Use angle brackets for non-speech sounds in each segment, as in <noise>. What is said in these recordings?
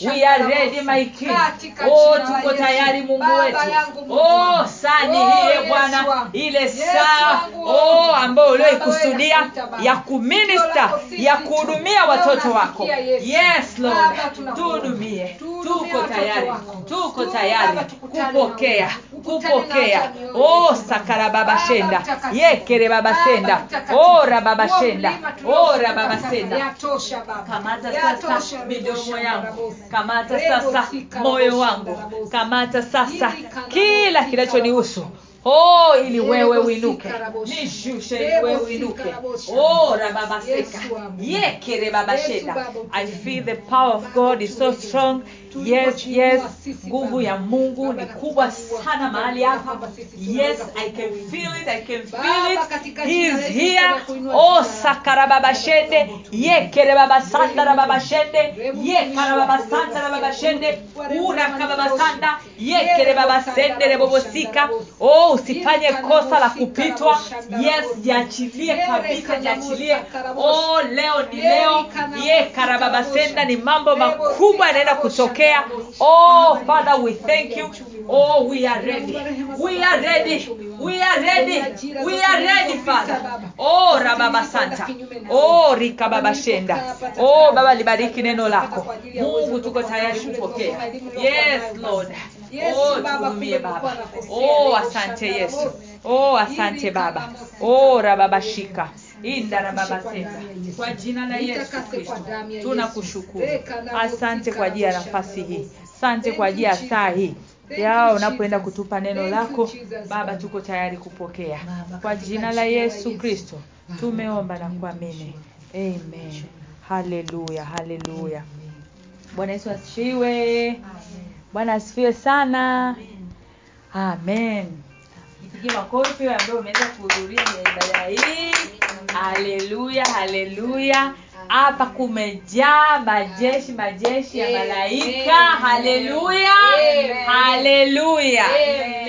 we are ready my king. oh tuko tayari mungu wetu. oh sani Oh, bwana. ile saa oh ambayo ulioikusudia ya kuminista ya kuhudumia watoto wako. yes lord. Tuhudumie Tuhudumie tuko tayari. tuko Tu, tayari. Baba, kupokea. Kupokea. Mioyo oh Baba. sakara baba Baba shenda. yekere baba Baba senda ora baba shenda. ora baba senda kamata sasa midomo yangu. Kamata sasa moyo wangu. Kamata sasa kila kinachonihusu. Oh ili wewe uinuke. Nishushe ili wewe uinuke. Ora rababa seka. yekere baba i feel the power of god is so strong yes yes nguvu ya mungu ni kubwa sana mahali hapa. yes i can feel it i can feel it. he is here. oh sakara baba shende. yekere baba sanda baba shende. Yekara baba sanda baba shende. ura baba sanda. Yekere baba sende o oh usifanye kosa la kupitwa. yes jiachilie kabisa jiachilie. oh leo ni leo. yekarababasenda baba senda ni mambo makubwa yanaenda kutokea oh father we thank you. Oh we are ready. We are ready. We are ready. We are ready father. Oh rababa santa. Oh rika baba shenda. Oh baba libariki neno lako. Mungu tuko tayari kupokea. Yes lord. Oh tuhudumie baba. oh asante yesu. oh asante baba. Oh rababa shika inda rababa senda kwa jina la yesu kristo. tunakushukuru. Asante kwa ajili ya nafasi hii. Asante kwa ajili ya saa hii. Yao unapoenda kutupa neno lako baba tuko tayari kupokea. Kwa jina la yesu kristo. Tumeomba na kuamini. Amen. Haleluya haleluya bwana yesu asifiwe. Bwana asifiwe sana. Amen. Jipigie makofi ambayo umeweza kuhudhuria ibada hii haleluya haleluya hapa kumejaa majeshi majeshi ya malaika. Haleluya haleluya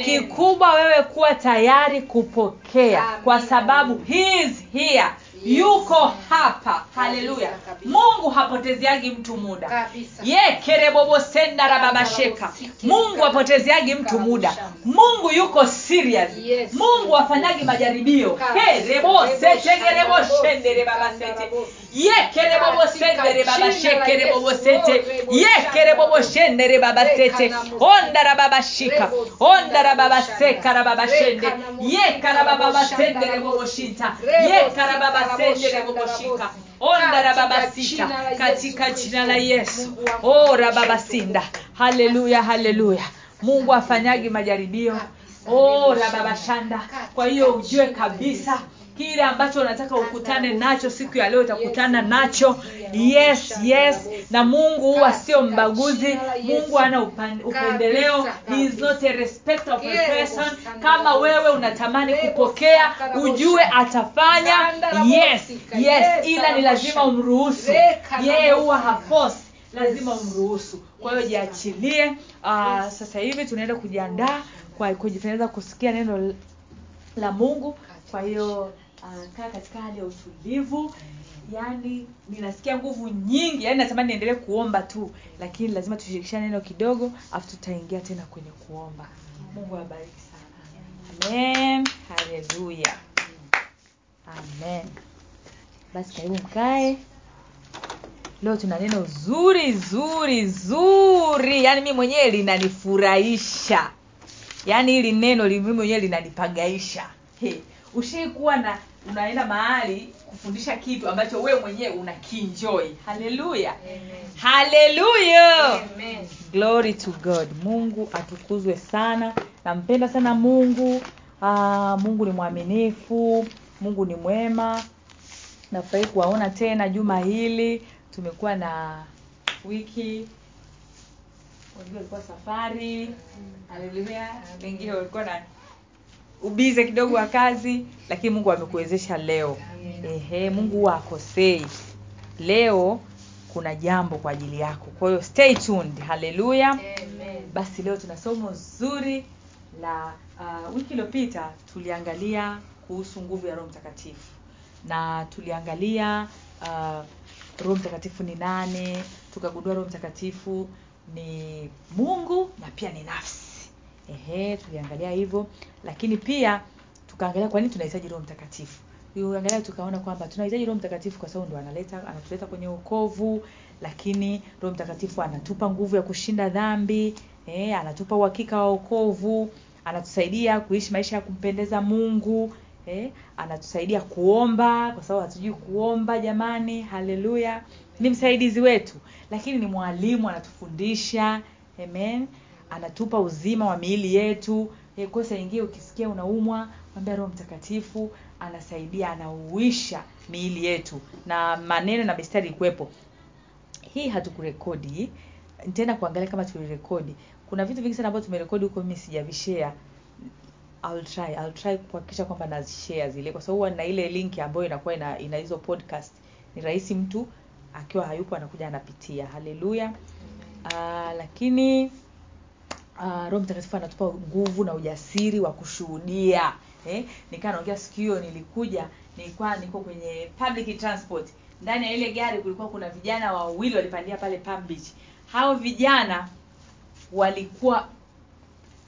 kikubwa wewe kuwa tayari kupokea. Kwa sababu he is here yuko hapa. Haleluya. Mungu hapotezeagi mtu muda. Kabisa. ye kerebobosenda rababasheka mungu hapotezeagi mtu muda. Mungu yuko serious. Yes. mungu afanyagi majaribio. Kabisa. kerebosete babasete ye kerebobosendere ye kereboboshendere babasete ondara babashika ondara babaseka babashende ye boboshika ondara babasita katika jina la yesu oh rababasinda haleluya haleluya. Mungu afanyagi majaribio. Oh rababashanda kwa hiyo ujue kabisa kile ambacho unataka ukutane nacho siku ya leo utakutana nacho. Yes yes. Na mungu huwa sio mbaguzi. mungu ana upendeleo. he is not a respect of a person. kama wewe unatamani kupokea ujue atafanya. Yes yes. Ila ni lazima umruhusu. Yeye huwa hafosi. Lazima umruhusu. Kwa hiyo jiachilie. Uh, sasa hivi tunaenda kujiandaa kwa kujitengeneza kusikia neno la mungu. Kwa hiyo uh, katika hali ya utulivu. Yani ninasikia nguvu nyingi. Yani natamani niendelee kuomba tu. Lakini lazima tushirikishane neno kidogo afu tutaingia tena kwenye kuomba. Mungu awabariki sana. Amen. Haleluya. Amen. Basi karibu mkae. Leo tuna neno zuri zuri zuri. Yaani mi mwenyewe linanifurahisha. Yaani hili neno mimi mwenyewe linanipagaisha. Hey, ushaikuwa na unaenda mahali kufundisha kitu ambacho wewe mwenyewe unakinjoi haleluya. Haleluya. Glory to god. Mungu atukuzwe sana. Nampenda sana mungu. Aa, mungu ni mwaminifu. Mungu ni mwema. Nafurahi kuwaona tena juma hili. Tumekuwa na wiki. Wengine walikuwa safari. Haleluya. Wengine walikuwa na ubize kidogo wa kazi lakini mungu amekuwezesha leo. Ehe mungu huwa akosei leo kuna jambo kwa ajili yako. Kwa hiyo stay tuned. Haleluya. Basi leo tuna somo zuri la uh, wiki iliyopita tuliangalia kuhusu nguvu ya roho mtakatifu. Na tuliangalia uh, roho mtakatifu ni nane tukagundua roho mtakatifu ni mungu na pia ni nafsi ehe tuliangalia hivyo. Lakini pia tukaangalia kwa nini tunahitaji roho mtakatifu. Tuliangalia tukaona kwamba tunahitaji roho mtakatifu kwa sababu ndo analeta anatuleta kwenye wokovu. Lakini roho mtakatifu anatupa nguvu ya kushinda dhambi. Eh, anatupa uhakika wa wokovu. Anatusaidia kuishi maisha ya kumpendeza mungu. Eh, anatusaidia kuomba kwa sababu hatujui kuomba jamani haleluya. Ni msaidizi wetu. Lakini ni mwalimu anatufundisha. Amen anatupa uzima wa miili yetu. E, kosa ingie ukisikia unaumwa mwambia roho mtakatifu anasaidia anauisha miili yetu. Na maneno na mistari ikuwepo. Hii hatukurekodi. Nitaenda kuangalia kama tulirekodi. Kuna vitu vingi sana ambavyo tumerekodi huko mimi sijavishare. I'll try I'll try kuhakikisha kwamba nazishare zile. Kwa sababu huwa na ile link ambayo inakuwa ina, ina hizo podcast. Ni rahisi mtu akiwa hayupo anakuja anapitia. Haleluya uh, lakini uh, roho mtakatifu anatupa nguvu na ujasiri wa kushuhudia. Eh? nikaa naongea siku hiyo nilikuja nilikuwa niko kwenye public transport. Ndani ya ile gari kulikuwa kuna vijana wawili walipandia pale Palm Beach. Hao vijana walikuwa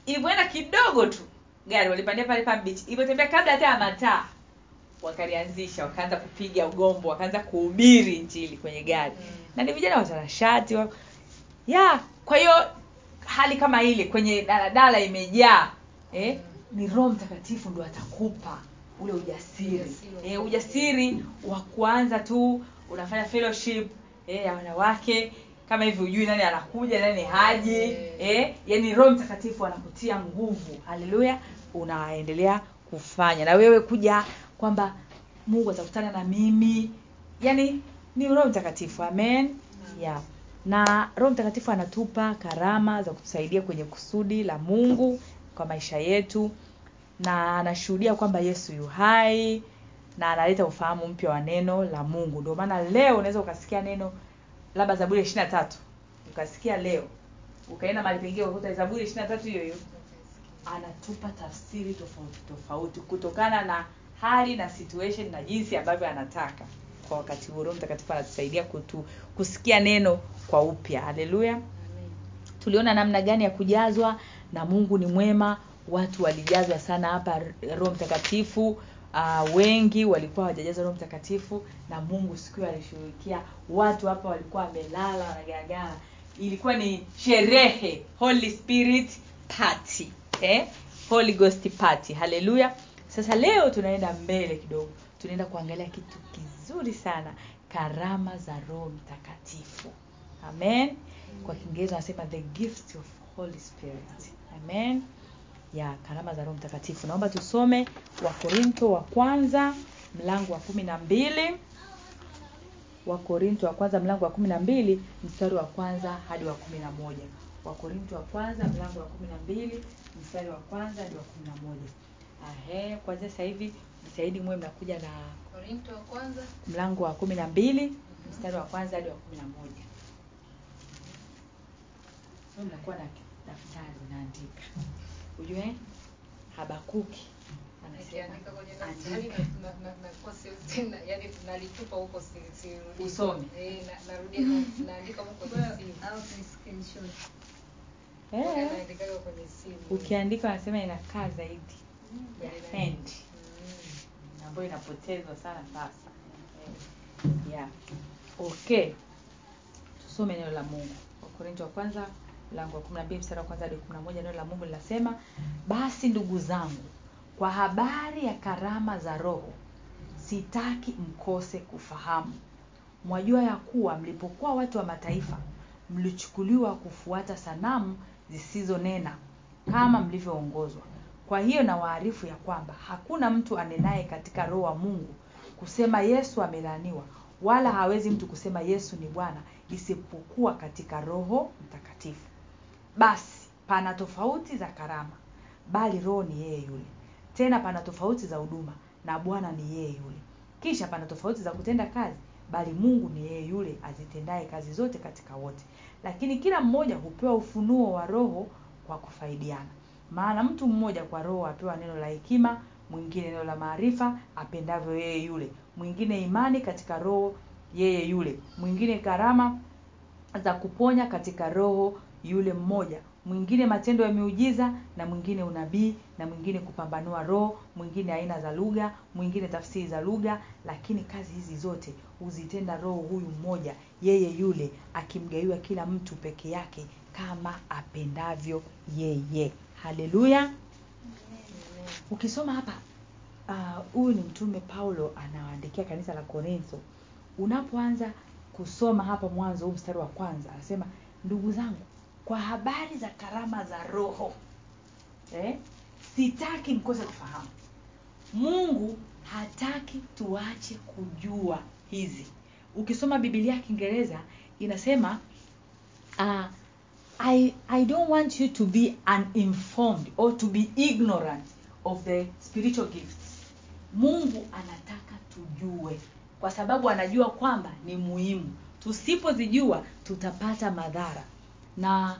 ilivyoenda kidogo tu gari walipandia pale Palm Beach. Ilivyotembea kabla hata ya mataa wakalianzisha wakaanza kupiga ugombo wakaanza kuhubiri injili kwenye gari. Na ni vijana watanashati wa... ya kwa hiyo hali kama ile kwenye daladala imejaa eh, ni roho mtakatifu ndo atakupa ule ujasiri. Ujasiri. eh, ujasiri wa kuanza tu unafanya fellowship eh, ya wanawake kama hivi hujui nani anakuja nani haji eh, yani roho mtakatifu anakutia nguvu. Haleluya unaendelea kufanya. Na wewe kuja kwamba mungu atakutana na mimi yani ni roho mtakatifu amen. Yeah. Na roho mtakatifu anatupa karama za kutusaidia kwenye kusudi la mungu kwa maisha yetu na anashuhudia kwamba yesu yu hai na analeta ufahamu mpya wa neno la mungu. Ndio maana leo unaweza ukasikia neno labda zaburi ya ishirina tatu. Ukasikia leo ukaenda mahali pengine ukakuta zaburi ishiri na tatu hiyo. Anatupa tafsiri tofauti tofauti kutokana na hali na situation na jinsi ambavyo anataka. Kwa wakati huo roho mtakatifu anatusaidia kutu, kusikia neno kwa upya. Haleluya. Tuliona namna gani ya kujazwa na mungu ni mwema. Watu walijazwa sana hapa roho mtakatifu. Uh, wengi walikuwa wajajaza roho mtakatifu na mungu siku hiyo alishughulikia. Watu hapa walikuwa wamelala wanagaragara ilikuwa ni sherehe holy spirit party eh? holy ghost party. Haleluya. Sasa leo tunaenda mbele kidogo. Tunaenda kuangalia kitu kizuri sana karama za roho mtakatifu. Amen. Kwa kiingereza wanasema the gift of holy spirit. Amen. Ya karama za roho mtakatifu. Naomba tusome wakorinto wa kwanza mlango wa kumi na mbili. Wakorinto wa kwanza mlango wa kumi na mbili mstari wa kwanza hadi wa kumi na moja. Wakorinto wa kwanza mlango wa kumi na mbili mstari wa kwanza hadi wa kumi na moja. Kwanzia hivi jitahidi muwe mnakuja na Korinto wa kwanza. mlango wa kumi na mbili mstari wa kwanza hadi wa kumi na moja. Wewe mnakuwa na daftari unaandika ujue habakuki. Usome. Eh, eh, ukiandika wanasema inakaa zaidi. Ya Kwenye- hand Mm. Ambayo inapotezwa sana sasa yeah. okay tusome neno la mungu wakorinto wa kwanza mlango wa kumi na mbili mstari wa kwanza hadi kumi na moja neno la mungu linasema basi ndugu zangu kwa habari ya karama za roho sitaki mkose kufahamu mwajua ya kuwa mlipokuwa watu wa mataifa. Mlichukuliwa kufuata sanamu zisizonena kama mlivyoongozwa kwa hiyo nawaarifu ya kwamba hakuna mtu anenaye katika roho wa mungu kusema yesu amelaaniwa wala hawezi mtu kusema yesu ni bwana isipokuwa katika roho mtakatifu. Basi pana tofauti za karama bali roho ni yeye yule. Tena pana tofauti za huduma na bwana ni yeye yule. Kisha pana tofauti za kutenda kazi bali mungu ni yeye yule azitendaye kazi zote katika wote. Lakini kila mmoja hupewa ufunuo wa roho kwa kufaidiana maana mtu mmoja kwa roho apewa neno la hekima mwingine neno la maarifa apendavyo yeye yule. Mwingine imani katika roho yeye yule. Mwingine karama za kuponya katika roho yule mmoja. Mwingine matendo ya miujiza na mwingine unabii na mwingine kupambanua roho. Mwingine aina za lugha mwingine tafsiri za lugha. Lakini kazi hizi zote huzitenda roho huyu mmoja yeye yule akimgaiwa kila mtu peke yake kama apendavyo yeye haleluya ukisoma hapa huyu uh, ni mtume paulo anawaandikia kanisa la korintho. Unapoanza kusoma hapa mwanzo huu mstari wa kwanza anasema ndugu zangu kwa habari za karama za roho eh, sitaki mkose kufahamu. Mungu hataki tuache kujua hizi. Ukisoma bibilia ya kiingereza inasema uh, I, i don't want you to be uninformed or to be ignorant of the spiritual gifts. Mungu anataka tujue kwa sababu anajua kwamba ni muhimu. Tusipozijua tutapata madhara. Na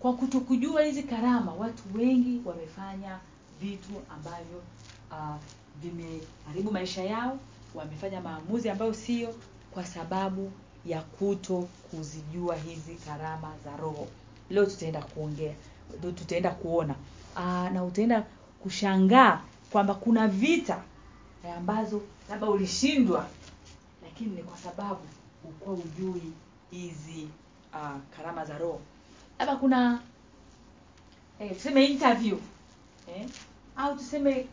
kwa kutokujua hizi karama watu wengi wamefanya vitu ambavyo uh, vimeharibu maisha yao wamefanya maamuzi ambayo sio kwa sababu ya kuto kuzijua hizi karama za roho leo tutaenda kuongea. Tutaenda kuona. Aa, na utaenda kushangaa kwamba kuna vita ambazo labda ulishindwa lakini ni kwa sababu ukuwa ujui hizi uh, karama za roho. Labda kuna eh, tuseme interview eh, au tuseme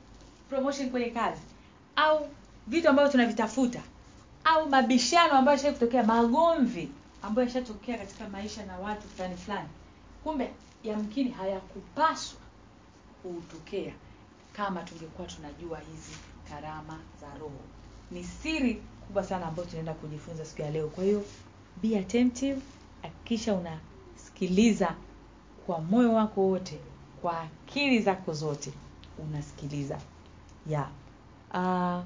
promotion kwenye kazi au vitu ambavyo tunavitafuta au mabishano ambayo yashai kutokea magomvi ambayo yashatokea katika maisha na watu fulani fulani kumbe yamkini hayakupaswa kutokea kama tungekuwa tunajua hizi karama za roho. Ni siri kubwa sana ambayo tunaenda kujifunza siku ya leo. Kwa hiyo be attentive hakikisha unasikiliza kwa moyo wako wote kwa akili zako zote unasikiliza. Ya. Yeah.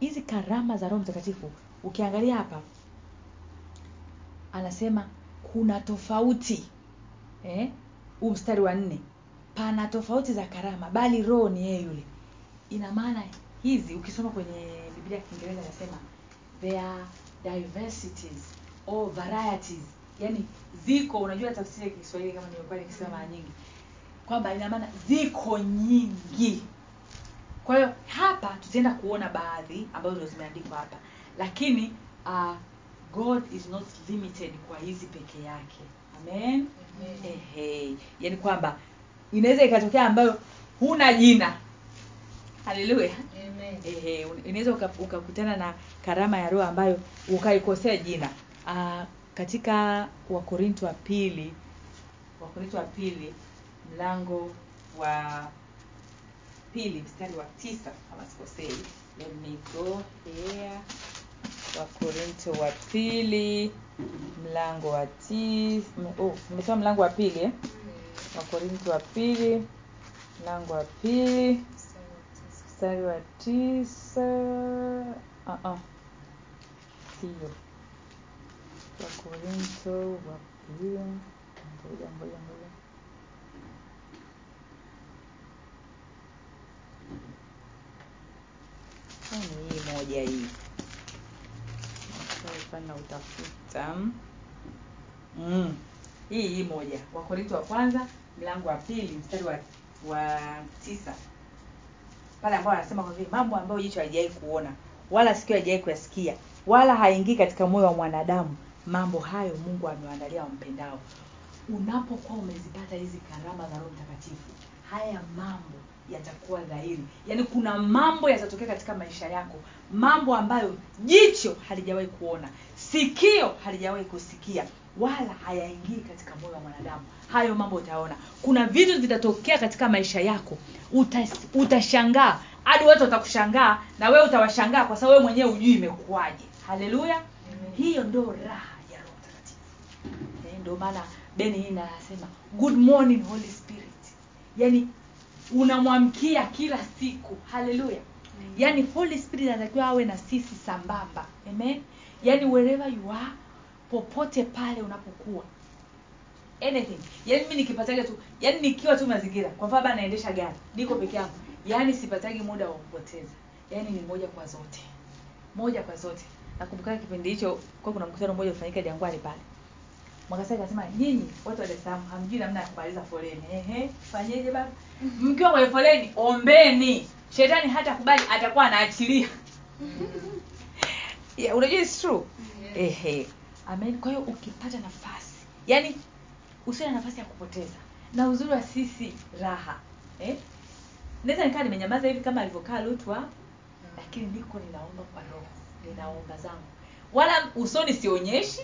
hizi uh, karama za roho mtakatifu ukiangalia hapa anasema kuna tofauti eh? huu mstari wa nne. Pana tofauti za karama bali roho ni yeye yule. Ina maana hizi ukisoma kwenye biblia ya kiingereza inasema there are diversities or varieties. Yani ziko unajua tafsiri ya kiswahili kama nimekuwa nikisema mara nyingi kwamba ina maana ziko nyingi. Kwa hiyo hapa tutaenda kuona baadhi ambazo ndio zimeandikwa hapa. Lakini uh, god is not limited kwa hizi peke yake amen. Ehe. Yani kwamba inaweza ikatokea ambayo huna jina. Haleluya inaweza ukakutana uka na karama ya roho ambayo ukaikosea jina. Aa, katika wakorinto wa pili wakorinto wa pili mlango wa pili mstari wa tisa kama sikosei. Let me go here. Wakorinto wa pili mlango wa ti oh, umesema mlango wa pili eh? wakorinto wa pili mlango wa pili mstari wa tisa uh-uh. sio wa pili ngoja ngoja ngoja ni hii moja hii pana utafuta mm. hii hii moja. Wakorinto wa kwanza mlango wa pili mstari wa wa tisa. Pale ambao anasema kwa vile mambo ambayo jicho haijawai kuona wala sikio haijawai kuyasikia wala haingii katika moyo wa mwanadamu mambo hayo mungu amewaandalia wampendao. Unapokuwa umezipata hizi karama za roho mtakatifu haya mambo yatakuwa dhahiri. Yaani kuna mambo yatatokea katika maisha yako mambo ambayo jicho halijawahi kuona sikio halijawahi kusikia wala hayaingii katika moyo wa mwanadamu. Hayo mambo utayaona. Kuna vitu vitatokea katika maisha yako Utas, utashangaa. Hadi watu watakushangaa na wewe utawashangaa kwa sababu wewe mwenyewe hujui imekuwaje. Haleluya! Hiyo ndo raha ya roho mtakatifu. Eh, ndio maana beni hii anasema good morning holy spirit. Yaani unamwamkia kila siku. Haleluya mm. yaani holy spirit anatakiwa awe na sisi sambamba. Amen. Yaani wherever you are popote pale unapokuwa. Anything. Yaani mi nikipataga tu yaani nikiwa tu mazingira kwa mfano naendesha gari niko peke yangu. Yaani sipatagi muda wa kupoteza. Yaani ni moja kwa zote. Moja kwa zote. Nakumbuka kipindi hicho kwa kuna mkutano mmoja ufanyika jangwani pale mwakasai akasema nyinyi watu wa Dar es Salaam hamjui namna ya kumaliza foleni. Ehe fanyeje baba? Mkiwa kwenye foleni ombeni. Shetani hata kubali atakuwa anaachilia. <laughs> Yeah, unajua it's true? Ehe. Amen. Kwa hiyo ukipata nafasi yani usiwe na nafasi ya kupoteza. Na uzuri wa sisi raha. Eh? naweza nikaa nimenyamaza hivi kama alivyokaa Lutwa, lakini niko ninaomba kwa roho. Ninaomba zangu wala usoni sionyeshi.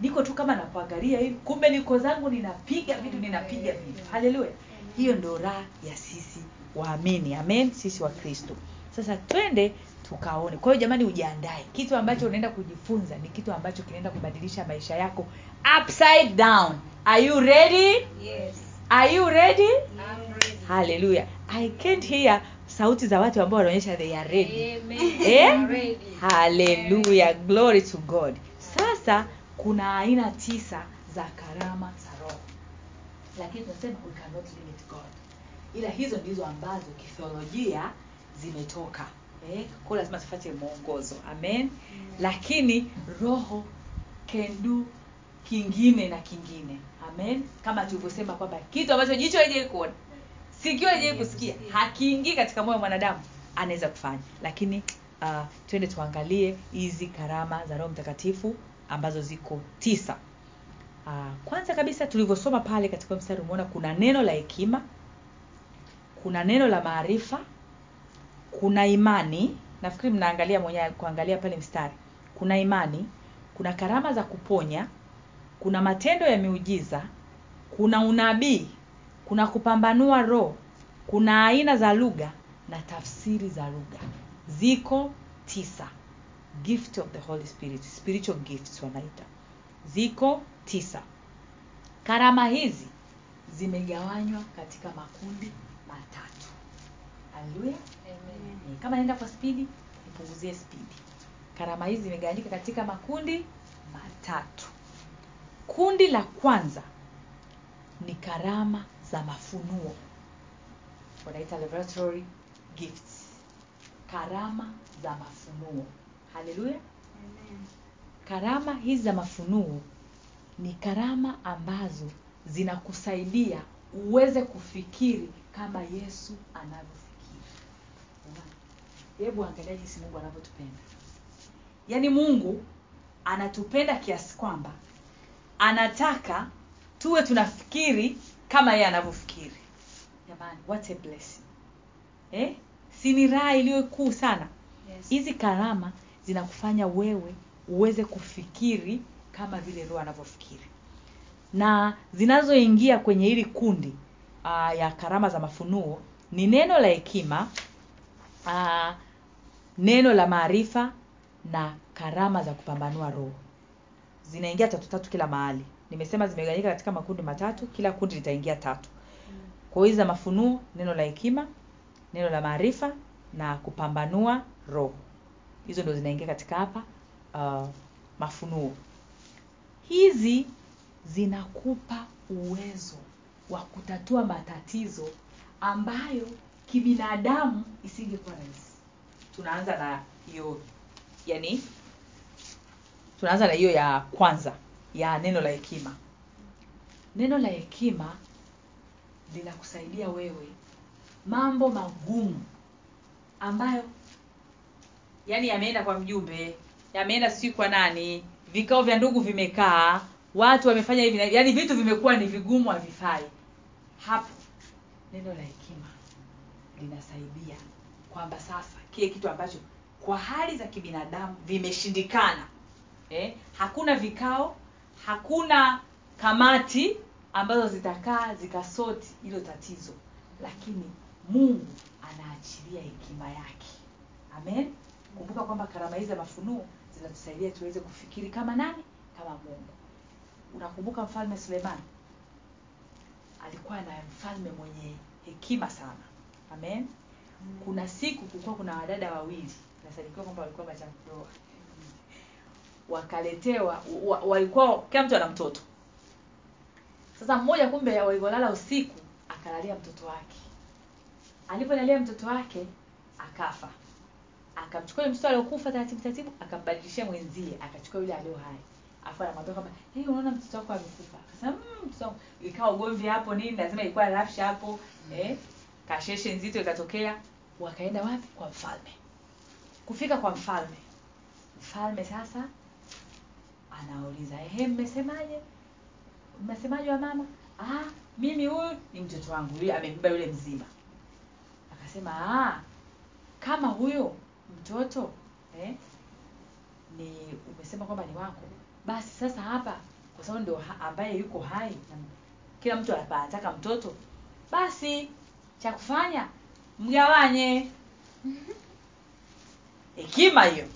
Niko tu kama nakuangalia hivi. Kumbe niko zangu ninapiga vitu ninapiga vitu. Haleluya hiyo ndo raha ya sisi waamini. Amen. Sisi wa kristo. Sasa twende tukaone. Kwa hiyo jamani ujiandae. Kitu ambacho unaenda kujifunza ni kitu ambacho kinaenda kubadilisha maisha yako. Upside down. Are you ready? Yes. are you ready? Ready. haleluya i can't hear sauti za watu ambao wanaonyesha they are ready. Amen. Eh? Haleluya glory to god. Sasa kuna aina tisa za karama za roho. Lakini tunasema we cannot limit god. Ila hizo ndizo ambazo kithiolojia zimetoka. Eh? kwa lazima tufuate mwongozo. Amen? Lakini roho can do kingine na kingine. Amen? Kama tulivyosema kwamba kitu ambacho jicho haijai kuona sikio haijai kusikia hakiingii katika moyo wa mwanadamu anaweza kufanya. Lakini uh, twende tuangalie hizi karama za roho mtakatifu ambazo ziko tisa. Uh, kwanza kabisa tulivyosoma pale katika mstari umeona kuna neno la hekima kuna neno la maarifa kuna imani. Nafikiri mnaangalia mwenyewe kuangalia pale mstari. Kuna imani kuna karama za kuponya kuna matendo ya miujiza kuna unabii kuna kupambanua roho kuna aina za lugha na tafsiri za lugha. Ziko tisa. Gift of the holy spirit spiritual gifts wanaita. Ziko tisa. Karama hizi zimegawanywa katika makundi matatu. Haleluya Amen. Kama naenda kwa spidi nipunguzie spidi karama hizi zimegawanyika katika makundi matatu. Kundi la kwanza ni karama za mafunuo. Wanaita revelatory gifts. Karama za mafunuo. Haleluya. Karama hizi za mafunuo ni karama ambazo zinakusaidia uweze kufikiri kama yesu anavyofikiri. Hebu angalia jinsi mungu anavyotupenda. Yaani mungu anatupenda kiasi kwamba anataka tuwe tunafikiri kama yeye anavyofikiri. Jamani what a blessing. Eh? si ni raha iliyo kuu sana? Yes. hizi karama zinakufanya wewe uweze kufikiri kama vile roho anavyofikiri. Na zinazoingia kwenye hili kundi uh, ya karama za mafunuo ni neno la hekima uh, neno la maarifa na karama za kupambanua roho. Zinaingia tatu tatu kila mahali nimesema zimegawanyika katika makundi matatu kila kundi litaingia tatu. Kwa hizi za mafunuo neno la hekima neno la maarifa na kupambanua roho. Hizo ndo zinaingia katika hapa uh, mafunuo. Hizi zinakupa uwezo wa kutatua matatizo ambayo kibinadamu isingekuwa rahisi. Tunaanza na hiyo yani tunaanza na hiyo ya kwanza ya neno la hekima neno la hekima linakusaidia wewe mambo magumu ambayo yani yameenda kwa mjumbe yameenda sijui kwa nani vikao vya ndugu vimekaa watu wamefanya hivi, yani vitu vimekuwa ni vigumu havifai hapo neno la hekima linasaidia kwamba sasa kile kitu ambacho kwa hali za kibinadamu vimeshindikana eh? hakuna vikao hakuna kamati ambazo zitakaa zikasoti hilo tatizo lakini mungu anaachilia hekima yake. Amen. Kumbuka kwamba karama hizi za mafunuo zinatusaidia tuweze kufikiri kama nani? Kama mungu. Unakumbuka mfalme sulemani alikuwa na mfalme mwenye hekima sana. Amen. Kuna siku kulikuwa kuna wadada wawili. Nasadikiwa kwamba walikuwa machakuoa wakaletewa wa, walikuwa kila mtu ana mtoto. Sasa mmoja kumbe walivyolala usiku akalalia mtoto wake. Alivyolalia mtoto wake akafa. Akamchukua yule mtoto aliokufa taratibu taratibu akambadilishia mwenzie akachukua yule alio hai. Afu anamwambia kwamba hey, unaona mtoto wako amekufa? Akasema mmm, mtoto ikawa ugomvi hapo nini lazima ilikuwa rafsha hapo eh, kasheshe nzito ikatokea. Wakaenda wapi? Kwa mfalme. Kufika kwa mfalme. Mfalme sasa anauliza ehe mmesemaje? Mmesemaje wa mama? Ah mimi huyu ni mtoto wangu yule amebeba yule mzima. Akasema ah kama huyo mtoto eh, ni umesema kwamba ni wako basi sasa hapa kwa sababu ndio ambaye yuko hai na kila mtu anataka mtoto basi cha kufanya mgawanye. Hekima hiyo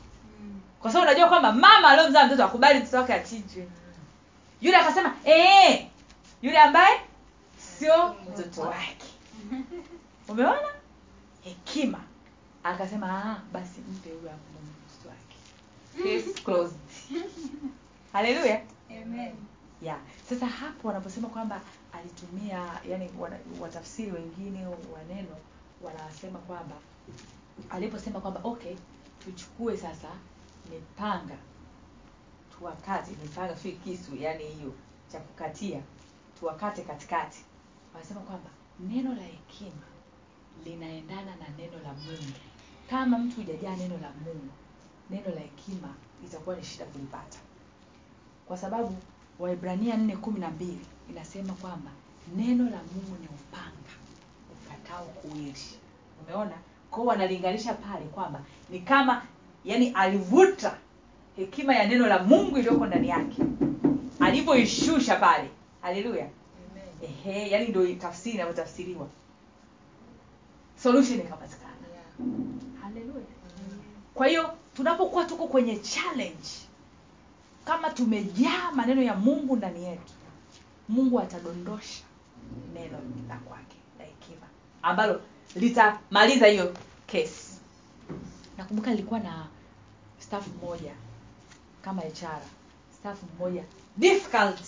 kwa sababu unajua kwamba mama aliomzaa mtoto akubali mtoto wake achinjwe yule akasema ee, yule ambaye sio mtoto wake. Umeona? Hekima. Akasema ah, basi mpe huyo mtoto wake. Case closed. <laughs> Haleluya. Amen. ya. Sasa hapo wanaposema kwamba alitumia yani watafsiri wengine waneno wanasema kwamba aliposema kwamba okay tuchukue sasa mipanga tuwakate mipanga si kisu yani hiyo cha kukatia tuwakate katikati. Wanasema kwamba neno la hekima linaendana na neno la mungu. Kama mtu hujajaa neno la mungu neno la hekima itakuwa ni shida kulipata. Kwa sababu waibrania nne kumi na mbili inasema kwamba neno la mungu ni upanga ukatao kuwili umeona? Kwao wanalinganisha pale kwamba ni kama yani alivuta hekima ya neno la mungu iliyoko ndani yake. Alivyoishusha pale. Haleluya. Ehe yani ndio tafsiri inavyotafsiriwa. Solution ikapatikana. Yeah. haleluya. Kwa hiyo tunapokuwa tuko kwenye challenge kama tumejaa maneno ya mungu ndani yetu mungu atadondosha neno la kwake la hekima ambalo litamaliza hiyo kesi nakumbuka nilikuwa na staff mmoja kama HR staff mmoja difficult.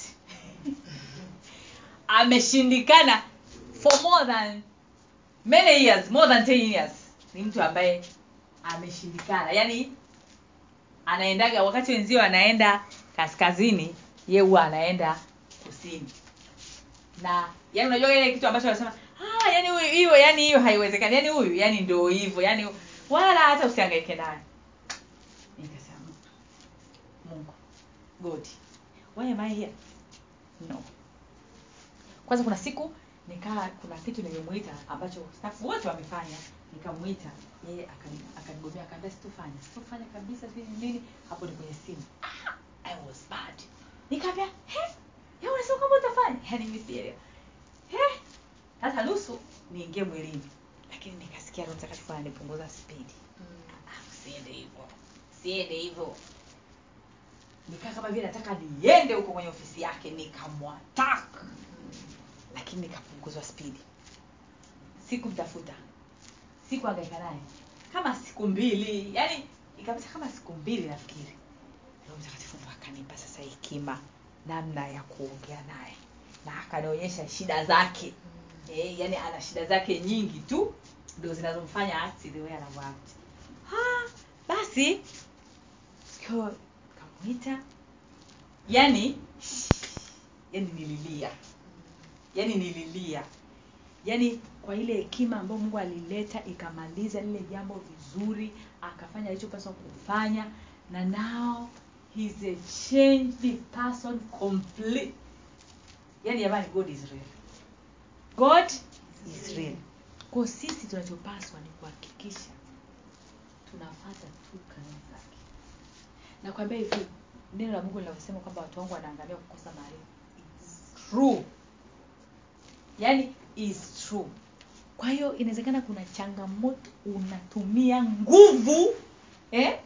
<laughs> Ameshindikana for more than many years more than 10 years. Ni mtu ambaye ameshindikana. Yani anaendaga wakati wenzio anaenda kaskazini ye huwa anaenda kusini. Na yani unajua ile kitu ambacho anasema ah yani hiyo yani hiyo haiwezekani yani huyu yani ndio hivyo yani wala hata usihangaike naye. Nikasema mungu god why am i here? No. Kwanza kuna siku nikaa kuna kitu nimemuita ambacho staff wote wamefanya. Nikamwita yeye akani- akanigomea akaambia situfanya situfanya kabisa nini. Hapo ni kwenye simu. Ah, i was bad. Nikaambia he unasema kwamba utafanya? Yani he sasa nusu niingie mwilini lakini nikasikia roho mtakatifu ananipunguza spidi. Ah, usiende hivyo. Siende hivyo. Nikaa kama vile nataka niende huko kwenye ofisi yake nikamwatak lakini nikapunguzwa spidi. Sikumtafuta. Sikuangaika naye. Kama siku mbili yani ikapita kama siku mbili nafikiri. Roho mtakatifu ndo akanipa sasa hekima namna ya kuongea naye. Na akanionyesha shida zake eh, yani ana shida zake nyingi tu ndio zinazomfanya act the way anavyoact basi kamwita yani yani nililia. Yani nililia. Yani kwa ile hekima ambayo mungu alileta ikamaliza lile jambo vizuri akafanya alichopaswa kufanya na nao he's a changed person complete yani jamani god is real god is real. Kwa sisi tunachopaswa ni kuhakikisha tunafata tu kanuni zake nakwambia hivi neno la mungu linavyosema kwamba watu wangu wanaangalia kukosa maarifa. It's true. Yani is true. Kwa hiyo inawezekana kuna changamoto unatumia nguvu eh?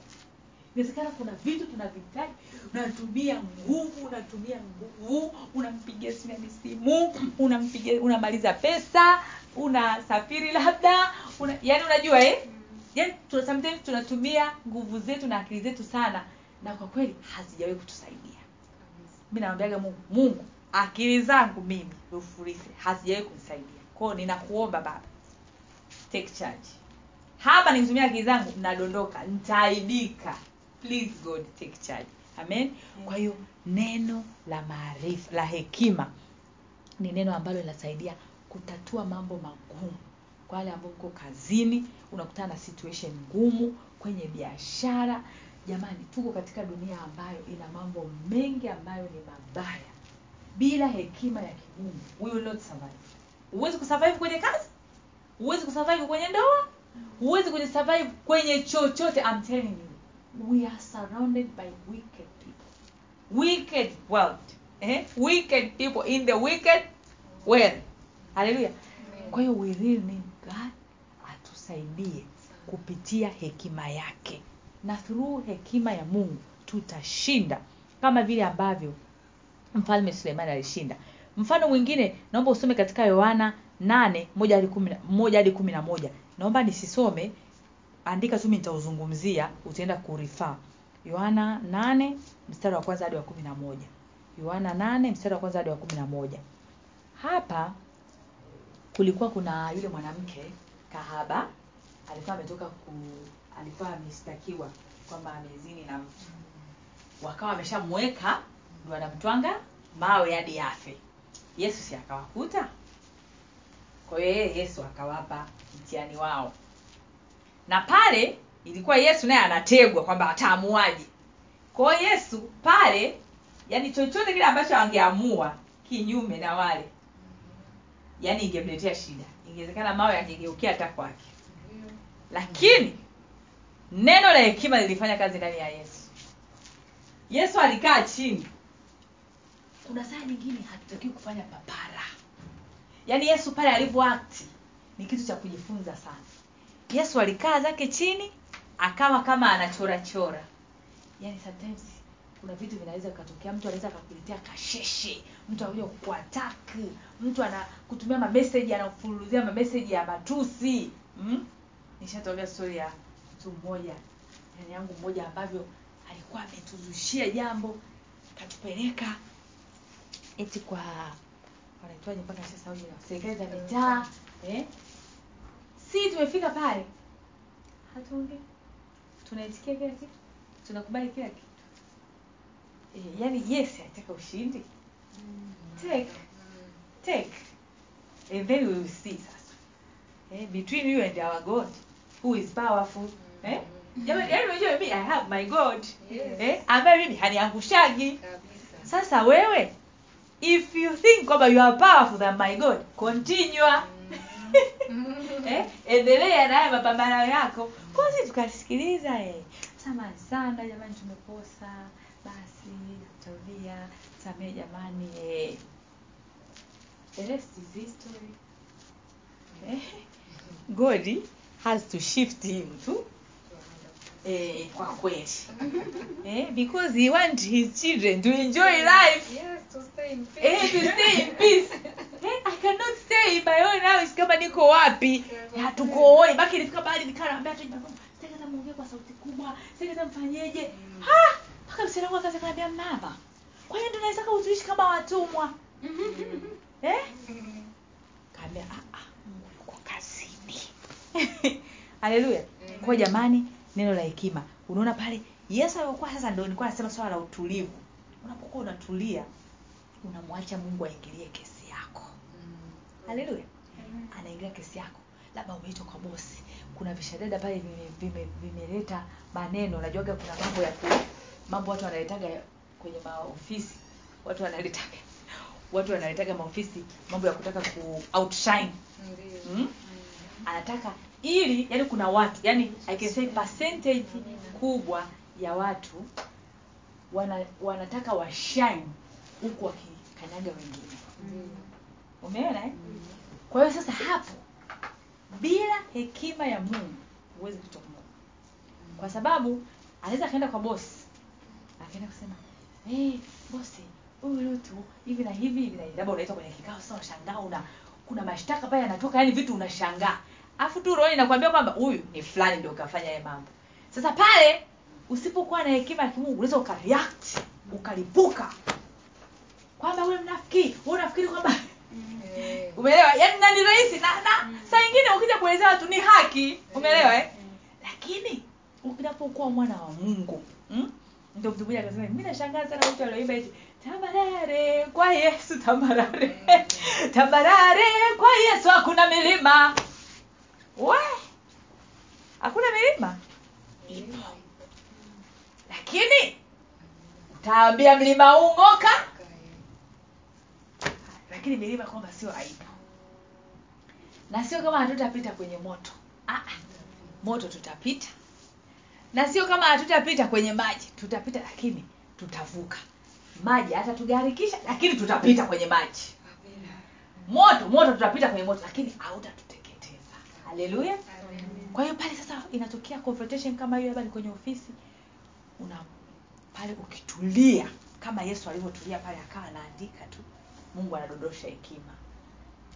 Inawezekana kuna vitu tunavihitaji. Unatumia nguvu unatumia nguvu unampigia simani simu unampigia unamaliza pesa unasafiri labda una, yani unajua eh? yani sometimes tunatumia nguvu zetu na akili zetu sana na kwa kweli hazijawahi kutusaidia. Mi nawambiaga mungu mungu akili zangu mimi ufurise hazijawahi kunisaidia. Kwao ninakuomba baba take charge. Hapa nikitumia akili zangu nadondoka nitaaibika please god take charge. Amen. Kwa hiyo neno la maarifa la hekima ni neno ambalo linasaidia kutatua mambo magumu. Kwa wale ambao mko kazini unakutana na situation ngumu kwenye biashara. Jamani tuko katika dunia ambayo ina mambo mengi ambayo ni mabaya. Bila hekima ya kigumu we will not survive. Huwezi kusurvive kwenye kazi. Huwezi kusurvive kwenye ndoa. Huwezi kujisurvive kwenye chochote I'm telling you we are surrounded by wicked people. Wicked world eh? wicked people in the wicked world. Haleluya kwa hiyo we really need god atusaidie kupitia hekima yake. Na through hekima ya mungu tutashinda. Kama vile ambavyo mfalme suleimani alishinda. Mfano mwingine naomba usome katika yohana nane moja hadi kumi na- moja hadi kumi na moja. Naomba nisisome andika tu mi nitauzungumzia utaenda kurifaa. Yohana 8 mstari wa kwanza hadi wa kumi na moja. Yohana 8 mstari wa kwanza hadi wa kumi na moja. Hapa kulikuwa kuna yule mwanamke kahaba alikuwa ametoka ku alikuwa ameshtakiwa kwamba amezini na mtu. Wakawa ameshamweka ndo anamtwanga mawe hadi afe. Yesu si akawakuta? Kwa hiyo yeye yesu akawapa mtihani wao na pale ilikuwa yesu naye anategwa kwamba ataamuaje kwa yesu pale yani chochote kile ambacho angeamua kinyume na wale yani ingemletea shida. Ingewezekana mawe angegeukia hata kwake. Lakini neno la hekima lilifanya kazi ndani ya yesu. Yesu alikaa chini. Kuna saa nyingine hatutakiwi kufanya papara. Yaani yesu pale alivyoakti ni kitu cha kujifunza sana yesu alikaa zake chini akawa kama anachorachora. Yani sometimes kuna vitu vinaweza vikatokea mtu anaweza akakuletea kasheshe. Mtu anakuja kukuattack mtu ana kutumia mameseji anakufuruzia mameseji ya matusi. Mm? nishatokea stori ya mtu mmoja yani yangu mmoja ambavyo alikuwa ametuzushia jambo katupeleka eti kwa wanaitwaje mpaka sasa serikali za mitaa eh? Si tumefika pale. Hatuongei. Tunaitikia kila kitu. Tunakubali kila kitu. E, yani yes anataka ushindi. Take. Take. And then we will see sasa. Eh, between you and our god who is powerful. Eh? jamani yani unajua mimi i have my god. Yes. eh, ambaye mimi haniangushagi kabisa. Sasa wewe if you think kwamba you are powerful than my god continue <laughs> eh, endelea na haya mapambano yako kwanza tukasikiliza eh. samani sana jamani tumekosa basi tutarudia samee jamani eh. the rest is history eh. god has to shift him tu eh, kwa kweli eh, because he want his children to enjoy life yes to stay in eh, to stay in peace eh, i cannot my own house kama niko wapi? Hatukooi baki ilifika bahali nikaa naambia tu kwangu, sitaki muongee kwa sauti kubwa. Sitaki mfanyeje. Ha! Mpaka msichana wangu akaanza kuniambia mama kwa hiyo ndio naweza utuishi kama watumwa. Eh? Kaambia ah ah Mungu yuko kazini. <laughs> Haleluya. Kwa jamani neno la hekima. Unaona pale yesu alikuwa sasa ndio nilikuwa nasema swala la utulivu. Unapokuwa unatulia unamwacha mungu aingilie kesi haleluya anaingia kesi yako. Labda umeitwa kwa bosi. Kuna vishadada pale vimeleta vime, vimeleta maneno. Najuaga kuna mambo ya ku, mambo watu wanaletaga kwenye maofisi. Watu wanaletaga watu wanaletaga maofisi mambo ya kutaka ku outshine. Mm? anataka ili yani kuna watu yani i can say percentage kubwa ya watu wana, wanataka washine huku wakikanyaga wengine umeona eh? kwa hiyo sasa hapo bila hekima ya mungu huwezi kutomoa kwa sababu anaweza akaenda kwa bosi akaenda kusema hey, bosi huyu lutu hivi na hivi hivi na labda unaitwa kwenye kikao sasa unashangaa una kuna mashtaka pale yanatoka yani vitu unashangaa. Afu tu roho inakwambia kwamba huyu ni fulani ndio ukafanya yeye mambo. Sasa pale usipokuwa na hekima ya kimungu unaweza ukareact ukalipuka. Kwamba wewe mnafiki wewe unafikiri kwamba Eh, umeelewa? Yaani na ni rahisi? Na, na saa ingine ukija kuelezea watu ni haki. Umeelewa eh? Lakini unapokuwa mwana wa mungu mm? ndio mtu mmoja akasema mi nashangaa sana mtu alioimba eti tambarare kwa yesu tambarare. Tambarare kwa yesu hakuna milima. We hakuna milima? Lakini taambia mlima huu ng'oka lakini milima kwamba sio aibu. Na sio kama hatutapita kwenye moto. Ah. moto tutapita. Na sio kama hatutapita kwenye maji. Tutapita lakini tutavuka. Maji hatatugarikisha lakini tutapita kwenye maji. Moto moto tutapita kwenye moto lakini hautatuteketeza. Haleluya. Kwa hiyo pale sasa inatokea confrontation kama hiyo labda kwenye ofisi. Una pale ukitulia kama yesu alivyotulia pale akawa anaandika tu mungu anadondosha hekima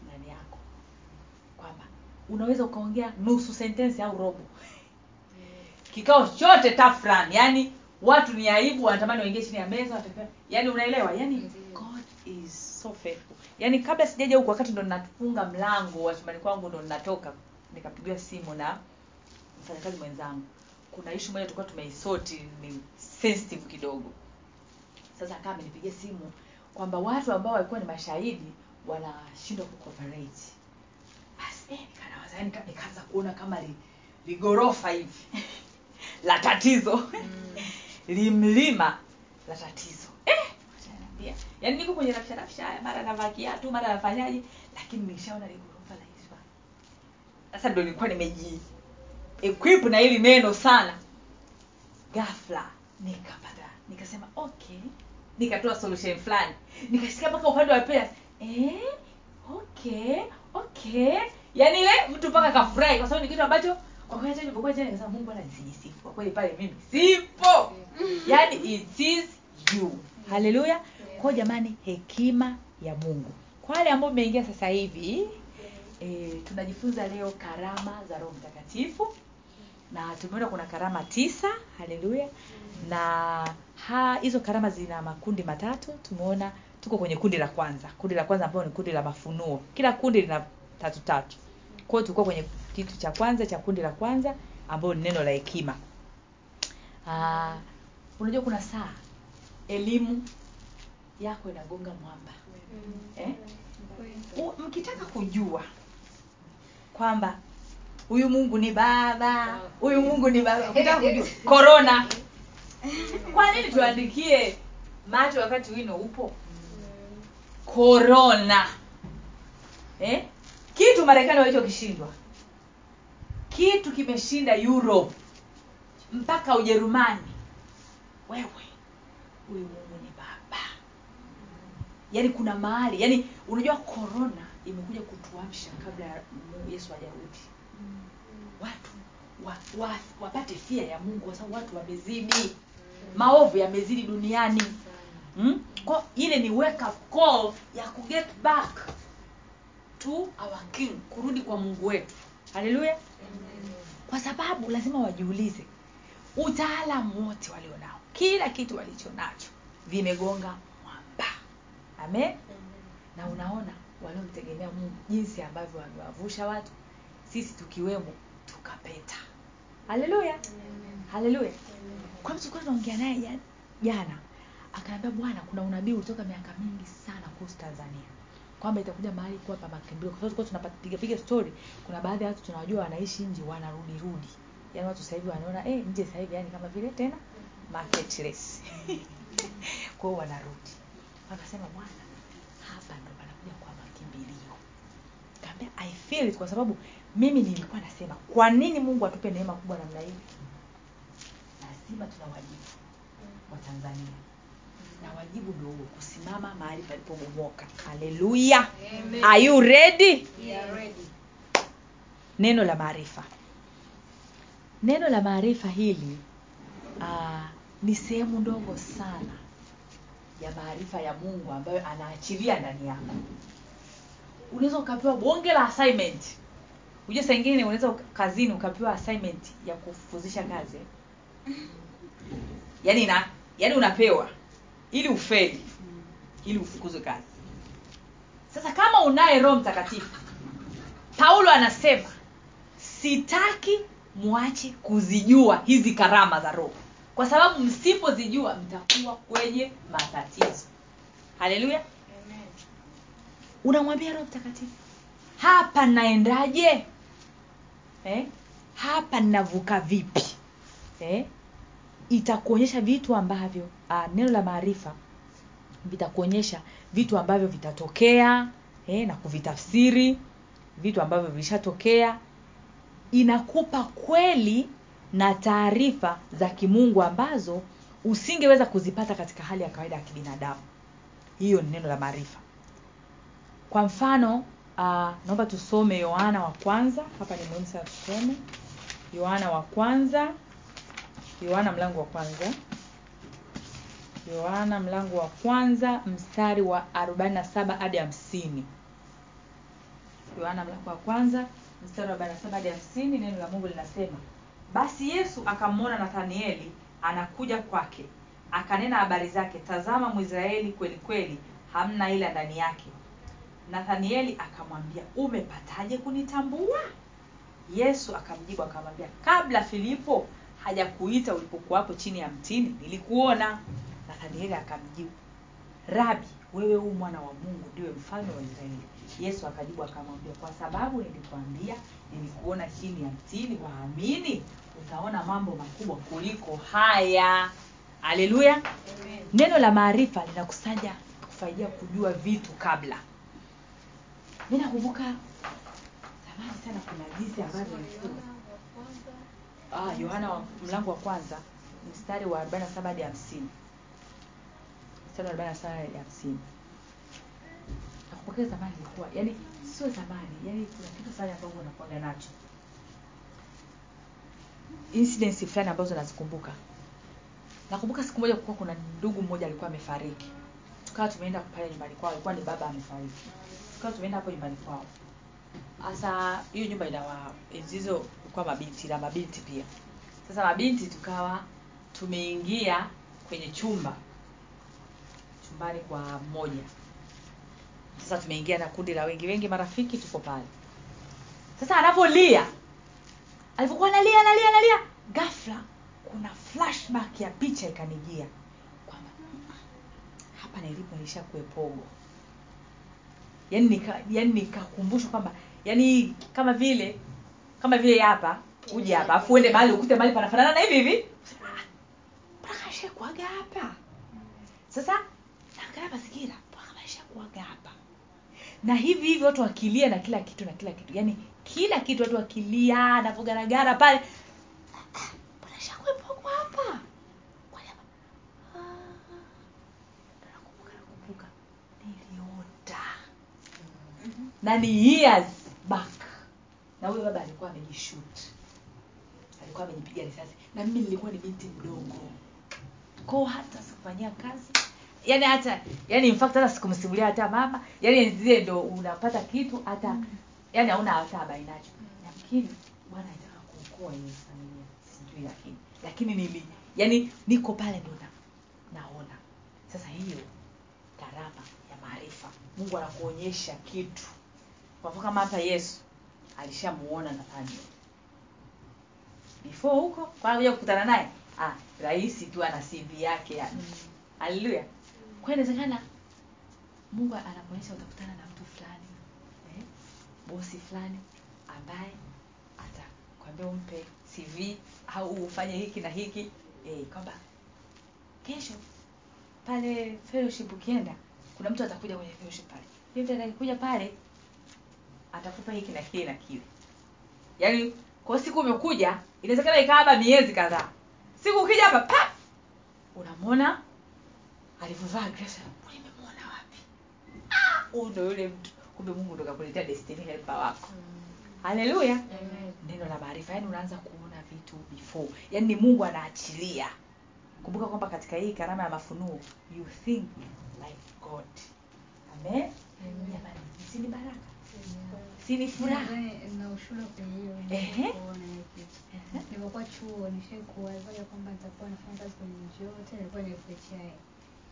ndani yako. Kwamba unaweza ukaongea nusu sentensi au robo. Kikao chote tafran yani watu ni aibu wanatamani waingie chini ya meza yani unaelewa? Yani god is so faithful. Yani kabla sijaja huku wakati ndo nafunga mlango wa chumbani kwangu ndo ninatoka nikapigiwa simu na mfanyakazi mwenzangu. Kuna ishu moja tulikuwa tumeisoti ni sensitive kidogo. Sasa akawa amenipigia simu kwamba watu ambao walikuwa ni mashahidi wanashindwa kucooperate basi eh, nikanawaza nika- nikaanza kuona kama li, ligorofa hivi <laughs> la tatizo. <laughs> Limlima la tatizo. Eh, yaani niko kwenye rafsha rafsha haya mara navaa kiatu mara nafanyaje lakini nilishaona ligorofa la hizo sasa ndio nilikuwa nimeji equip na hili neno sana. Ghafla nikapata nikasema okay nikatoa solution fulani. Nikasikia mpaka upande wa pili eh, okay okay. Yaani ile mtu mpaka kafurahi kwa sababu ni kitu ambacho kwa kweli hata nilipokuwa jana nikasema mungu ana kwa kweli pale mimi sipo. Yaani it is you. Haleluya kwa jamani hekima ya mungu. Kwa wale ambao mmeingia sasa hivi e, tunajifunza leo karama za roho mtakatifu. Na tumeona kuna karama tisa haleluya na ha hizo karama zina makundi matatu tumeona tuko kwenye kundi la kwanza. Kundi la kwanza ambayo ni kundi la mafunuo. Kila kundi lina tatu tatu. Kwa hiyo tulikuwa kwenye kitu cha kwanza cha kundi la kwanza ambayo ni neno la hekima. Unajua kuna saa elimu yako inagonga mwamba. Eh? Mkitaka kujua kwamba huyu mungu ni baba huyu mungu ni baba korona <laughs> kwa nini tuandikie macho wakati wino upo? Korona eh? kitu marekani walichokishindwa kitu kimeshinda europe. Mpaka ujerumani. Wewe huyu mungu ni baba. Yaani kuna mahali yaani unajua korona imekuja kutuamsha kabla ya yesu hajarudi. Watu wa, wa, wapate fia ya mungu kwa sababu watu wamezidi maovu yamezidi duniani. Hmm? kwa ile ni wake up call ya ku get back to our king kurudi kwa mungu wetu. Haleluya kwa sababu lazima wajiulize utaalamu wote walionao kila kitu walicho nacho vimegonga mwamba. Amen? Na unaona waliomtegemea mungu jinsi ambavyo wamewavusha watu sisi tukiwemo tukapeta. Haleluya haleluya kwa mtu tulikuwa tunaongea naye jana. Akaniambia bwana kuna unabii ulitoka miaka mingi sana kuhusu tanzania. Kwamba itakuja mahali kuwa pa makimbilio. Kwa sababu tunapiga piga story kuna baadhi ya watu tunawajua wanaishi nje wanarudi rudi. Yaani watu sasa hivi wanaona eh nje sasa hivi yani kama vile tena marketless <laughs> kwa hiyo wanarudi. Wakasema bwana hapa ndo panakuja kwa makimbilio. Kaambia i feel it kwa sababu mimi nilikuwa nasema kwa nini mungu atupe neema kubwa namna hii lazima tuna wajibu wa tanzania. Na wajibu ndio huo kusimama mahali palipobomoka. Haleluya! Are you ready? Yeah, ready. neno la maarifa. Neno la maarifa hili uh, ni sehemu ndogo sana ya maarifa ya mungu ambayo anaachilia ndani yako. Unaweza ukapewa bonge la assignment. Hujua saa ingine unaweza kazini ukapewa assignment ya kufuzisha kazi yaani na yaani unapewa. Ili ufeli. Ili ufukuzwe kazi. Sasa kama unaye roho mtakatifu paulo anasema sitaki mwache kuzijua hizi karama za roho. Kwa sababu msipozijua mtakuwa kwenye matatizo. Haleluya. Unamwambia roho mtakatifu hapa naendaje? Eh? hapa navuka vipi eh? itakuonyesha vitu ambavyo uh, neno la maarifa vitakuonyesha vitu ambavyo vitatokea eh, na kuvitafsiri vitu ambavyo vilishatokea inakupa kweli na taarifa za kimungu ambazo usingeweza kuzipata katika hali ya kawaida ya kibinadamu. Hiyo ni neno la maarifa. Kwa mfano uh, naomba tusome yohana wa kwanza. Hapa ni muhimu sana tusome yohana wa kwanza yohana mlango wa kwanza. Yohana mlango wa kwanza mstari wa 47 hadi 50 yohana mlango wa kwanza mstari wa 47 hadi 50 neno la mungu linasema basi yesu akamwona nathanieli anakuja kwake akanena habari zake tazama mwisraeli kweli kweli hamna ila ndani yake. Nathanieli akamwambia umepataje kunitambua? Yesu akamjibu akamwambia kabla filipo hajakuita ulipokuwapo chini ya mtini? Nilikuona. Nathanieli akamjibu rabi wewe huu mwana wa mungu ndiwe mfalme wa israeli. Yesu akajibu akamwambia kwa sababu nilikwambia nilikuona chini ya mtini waamini utaona mambo makubwa kuliko haya. Haleluya. Neno la maarifa linakusanya kufaidia kujua vitu kabla. Mi nakumbuka zamani sana kuna jinsi ambavyo ah, yohana wa mlango wa kwanza mstari wa 47 hadi 50 mstari wa 47 hadi 50 nakumbuka zamani ilikuwa yani sio zamani yani kuna kitu fulani ambacho unakuaga nacho. Incidents fulani ambazo nazikumbuka. Nakumbuka siku moja kulikuwa kuna ndugu mmoja alikuwa amefariki. Tukawa tumeenda pale nyumbani kwao alikuwa ni baba amefariki. Tukawa tumeenda hapo nyumbani kwao sasa hiyo nyumba inawa enzi hizo kulikuwa mabinti na mabinti pia. Sasa mabinti tukawa tumeingia kwenye chumba. Chumbani kwa mmoja. Sasa tumeingia na kundi la wengi wengi marafiki tuko pale. Sasa anapolia alipokuwa analia analia analia ghafla kuna flashback ya picha ikanijia. Kwamba "Mm, hapa nilipo nilishakuwepogo Yaani nika yani nikakumbushwa kwamba yani kama vile kama vile hapa uje hapa afu uende mahali ukute mahali panafanana na hivi hivi. Pakashakuaga hapa. Sasa naangalia hapa. Na hivi hivi watu wakilia na kila kitu na kila kitu. Yani kila kitu watu wakilia na kugaragara pale. Niliota. Na ni years back. Na huyo baba alikuwa amejishut alikuwa amejipiga risasi. Na mimi nilikuwa ni binti mdogo. Ko hata sikufanyia kazi. Yani hata yani in fact hata sikumsimulia hata mama. Yani zile ndo unapata kitu hata yani hauna hata habari nacho. Nafikiri bwana alitaka kuokoa ile familia. Sijui lakini. Lakini nili yani niko pale ndo naona. Sasa hiyo karama ya maarifa. Mungu anakuonyesha kitu kwa kama hata yesu alishamuona nathaniel. Before huko kwa kukutana naye ah rahisi tu ana cv yake yani haleluya kwa inawezekana mungu anakuonyesha utakutana na mtu fulani eh, bosi fulani ambaye atakwambia umpe cv au ufanye hiki na hiki. Eh, kwamba kesho pale fellowship ukienda kuna mtu atakuja kwenye fellowship pale. Yule pale atakupa hiki na kile na kile. Yaani kwa siku umekuja inawezekana ikaaba hapa miezi kadhaa. Siku ukija hapa pa! Unamwona alivyovaa Grace, nimemwona wapi? Ah, huyu ndo yule mtu. Kumbe mungu ndo kakuletea destiny helper wako. Haleluya. Neno la maarifa yaani unaanza kuona vitu before. Yaani ni mungu anaachilia. Kumbuka kwamba katika hii karama ya mafunuo you think like god. Amen. Jamani si ni baraka si ni furaha. Na ushuhuda kwenye hiyo. Nilipokuwa chuo nishaikuwa alifanya kwamba nitakuwa nafanya kazi kwenye NGO yote nilikuwa ni FHI.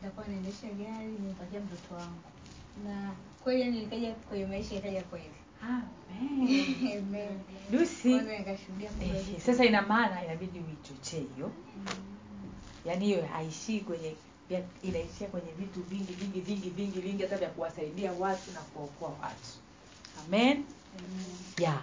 Nitakuwa naendesha gari nimpatia mtoto wangu. Na kweli yani kwenye maisha ikaja kweli. <laughs> sasa ina maana inabidi uichochee hiyo. Yaani hiyo haishii kwenye inaishia kwenye vitu vingi vingi vingi vingi vingi hata vya kuwasaidia watu na kuokoa watu amen. Yeah.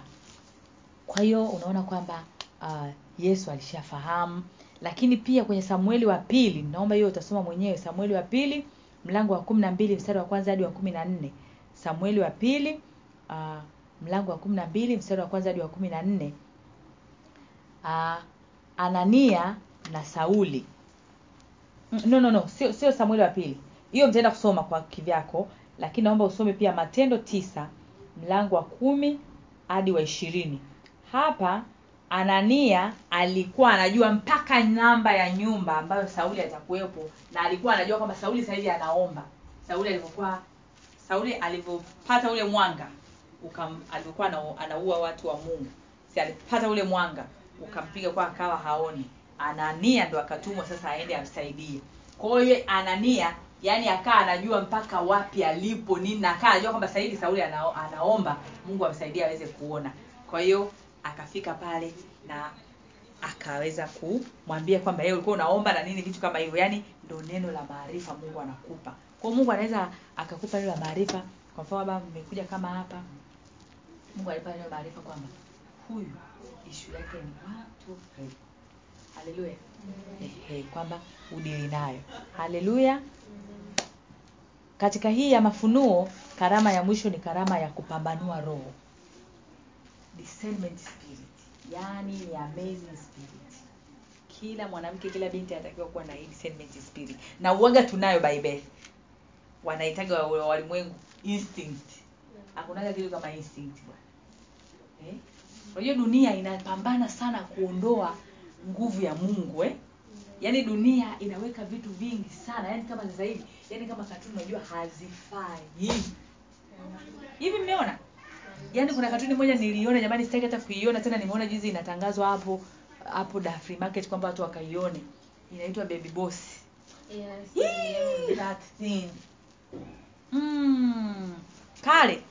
Kwa hiyo unaona kwamba uh, yesu alishafahamu. Lakini pia kwenye samueli wa pili naomba hiyo utasoma mwenyewe samueli wa pili mlango wa kumi na mbili mstari wa kwanza hadi wa kumi na nne. Samueli wa pili uh, mlango wa kumi na mbili mstari wa kwanza hadi wa kumi na nne. Uh, anania na sauli. Mm, no no no sio sio samueli wa pili. Hiyo mtaenda kusoma kwa kivyako lakini naomba usome pia matendo tisa mlango wa kumi hadi wa ishirini. Hapa anania alikuwa anajua mpaka namba ya nyumba ambayo sauli atakuwepo na alikuwa anajua kwamba sauli sahizi anaomba. Sauli alivyokuwa sauli alivyopata ule mwanga alivyokuwa anaua watu wa mungu. Si alipata ule mwanga ukampiga kwa akawa haoni. Anania ndo akatumwa sasa aende amsaidie. Kwa hiyo anania yani akaa anajua mpaka wapi alipo nini na akaa anajua kwamba sasa sauli ana, anaomba mungu amsaidie aweze kuona. Kwa hiyo akafika pale na akaweza kumwambia kwamba yeye ulikuwa unaomba na nini vitu kama hivyo. Yani ndo neno la maarifa mungu anakupa. Kwa mungu anaweza akakupa la maarifa. Kwa mfano labda mmekuja kama hapa. Mungu alipa neno maarifa kwamba huyu ishu yake ni watu. Haleluya Ehe, kwamba udili nayo. Haleluya. Katika hii ya mafunuo karama ya mwisho ni karama ya kupambanua roho. Discernment spirit. Yani ni amazing spirit. Kila mwanamke kila binti anatakiwa kuwa na hii discernment spirit. Na uoga tunayo by birth. Wanahitaga wa- wa- walimwengu instinct. Hakunaga kitu kama instinct bwana. Eh? unajua dunia inapambana sana kuondoa nguvu ya mungu eh? yaani dunia inaweka vitu vingi sana yaani kama sasa hivi yaani kama katuni unajua hazifai hivi mmeona yaani kuna katuni moja niliona jamani sitaki hata kuiona tena nimeona juzi inatangazwa hapo hapo da free market kwamba watu wakaione inaitwa baby boss Yes. That thing mm. kale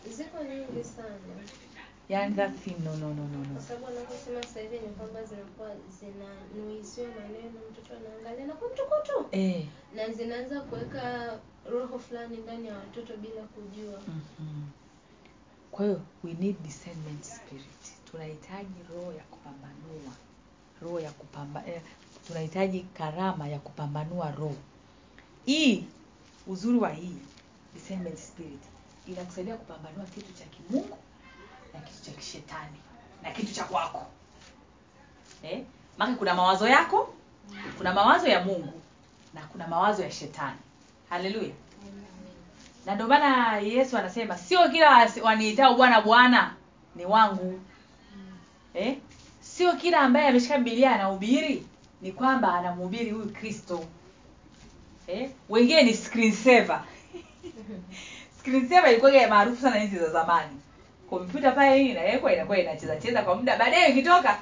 yani that thing no no no no kwa no sababu wanavyosema sasa hivi ni kwamba zinakuwa zinanuiziwa maneno mtoto anaangalia na kwa mtukutu eh. Na zinaanza kuweka roho fulani ndani ya watoto bila kujua. Mhm. kwa hiyo we need discernment spirit. Tunahitaji roho ya kupambanua. Roho ya kupamba eh, tunahitaji karama ya kupambanua roho. Hii uzuri wa hii discernment spirit inakusaidia kupambanua kitu cha kimungu na kitu cha kishetani na kitu cha kwako. Eh? maana kuna mawazo yako kuna mawazo ya mungu na kuna mawazo ya shetani. Haleluya. Na ndio maana yesu anasema sio kila waniitao bwana bwana ni wangu. Eh? sio kila ambaye ameshika bibilia anahubiri ni kwamba anamhubiri huyu kristo. Eh? wengine ni screen saver <laughs> screen saver ilikuwa maarufu sana hizi za zamani kompyuta pale hii inawekwa inakuwa inacheza cheza kwa muda. Baadaye ikitoka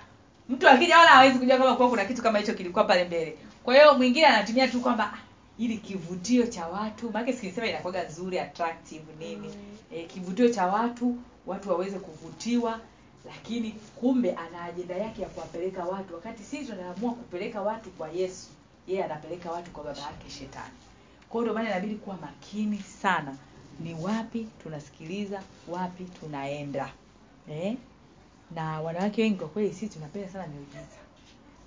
mtu akija wala hawezi kujua kama kuwa kuna kitu kama hicho kilikuwa pale mbele. Kwa hiyo mwingine anatumia tu kwamba ah, ili kivutio cha watu. Maana sikisema inakuwa nzuri attractive nini. E, kivutio cha watu watu waweze kuvutiwa lakini kumbe ana ajenda yake ya kuwapeleka watu. Wakati sisi tunaamua kupeleka watu kwa yesu yeye anapeleka watu kwa baba yake shetani. Kwa hiyo ndio maana inabidi kuwa makini sana ni wapi tunasikiliza wapi tunaenda. Eh? na wanawake wengi kwa kweli sisi tunapenda sana miujiza.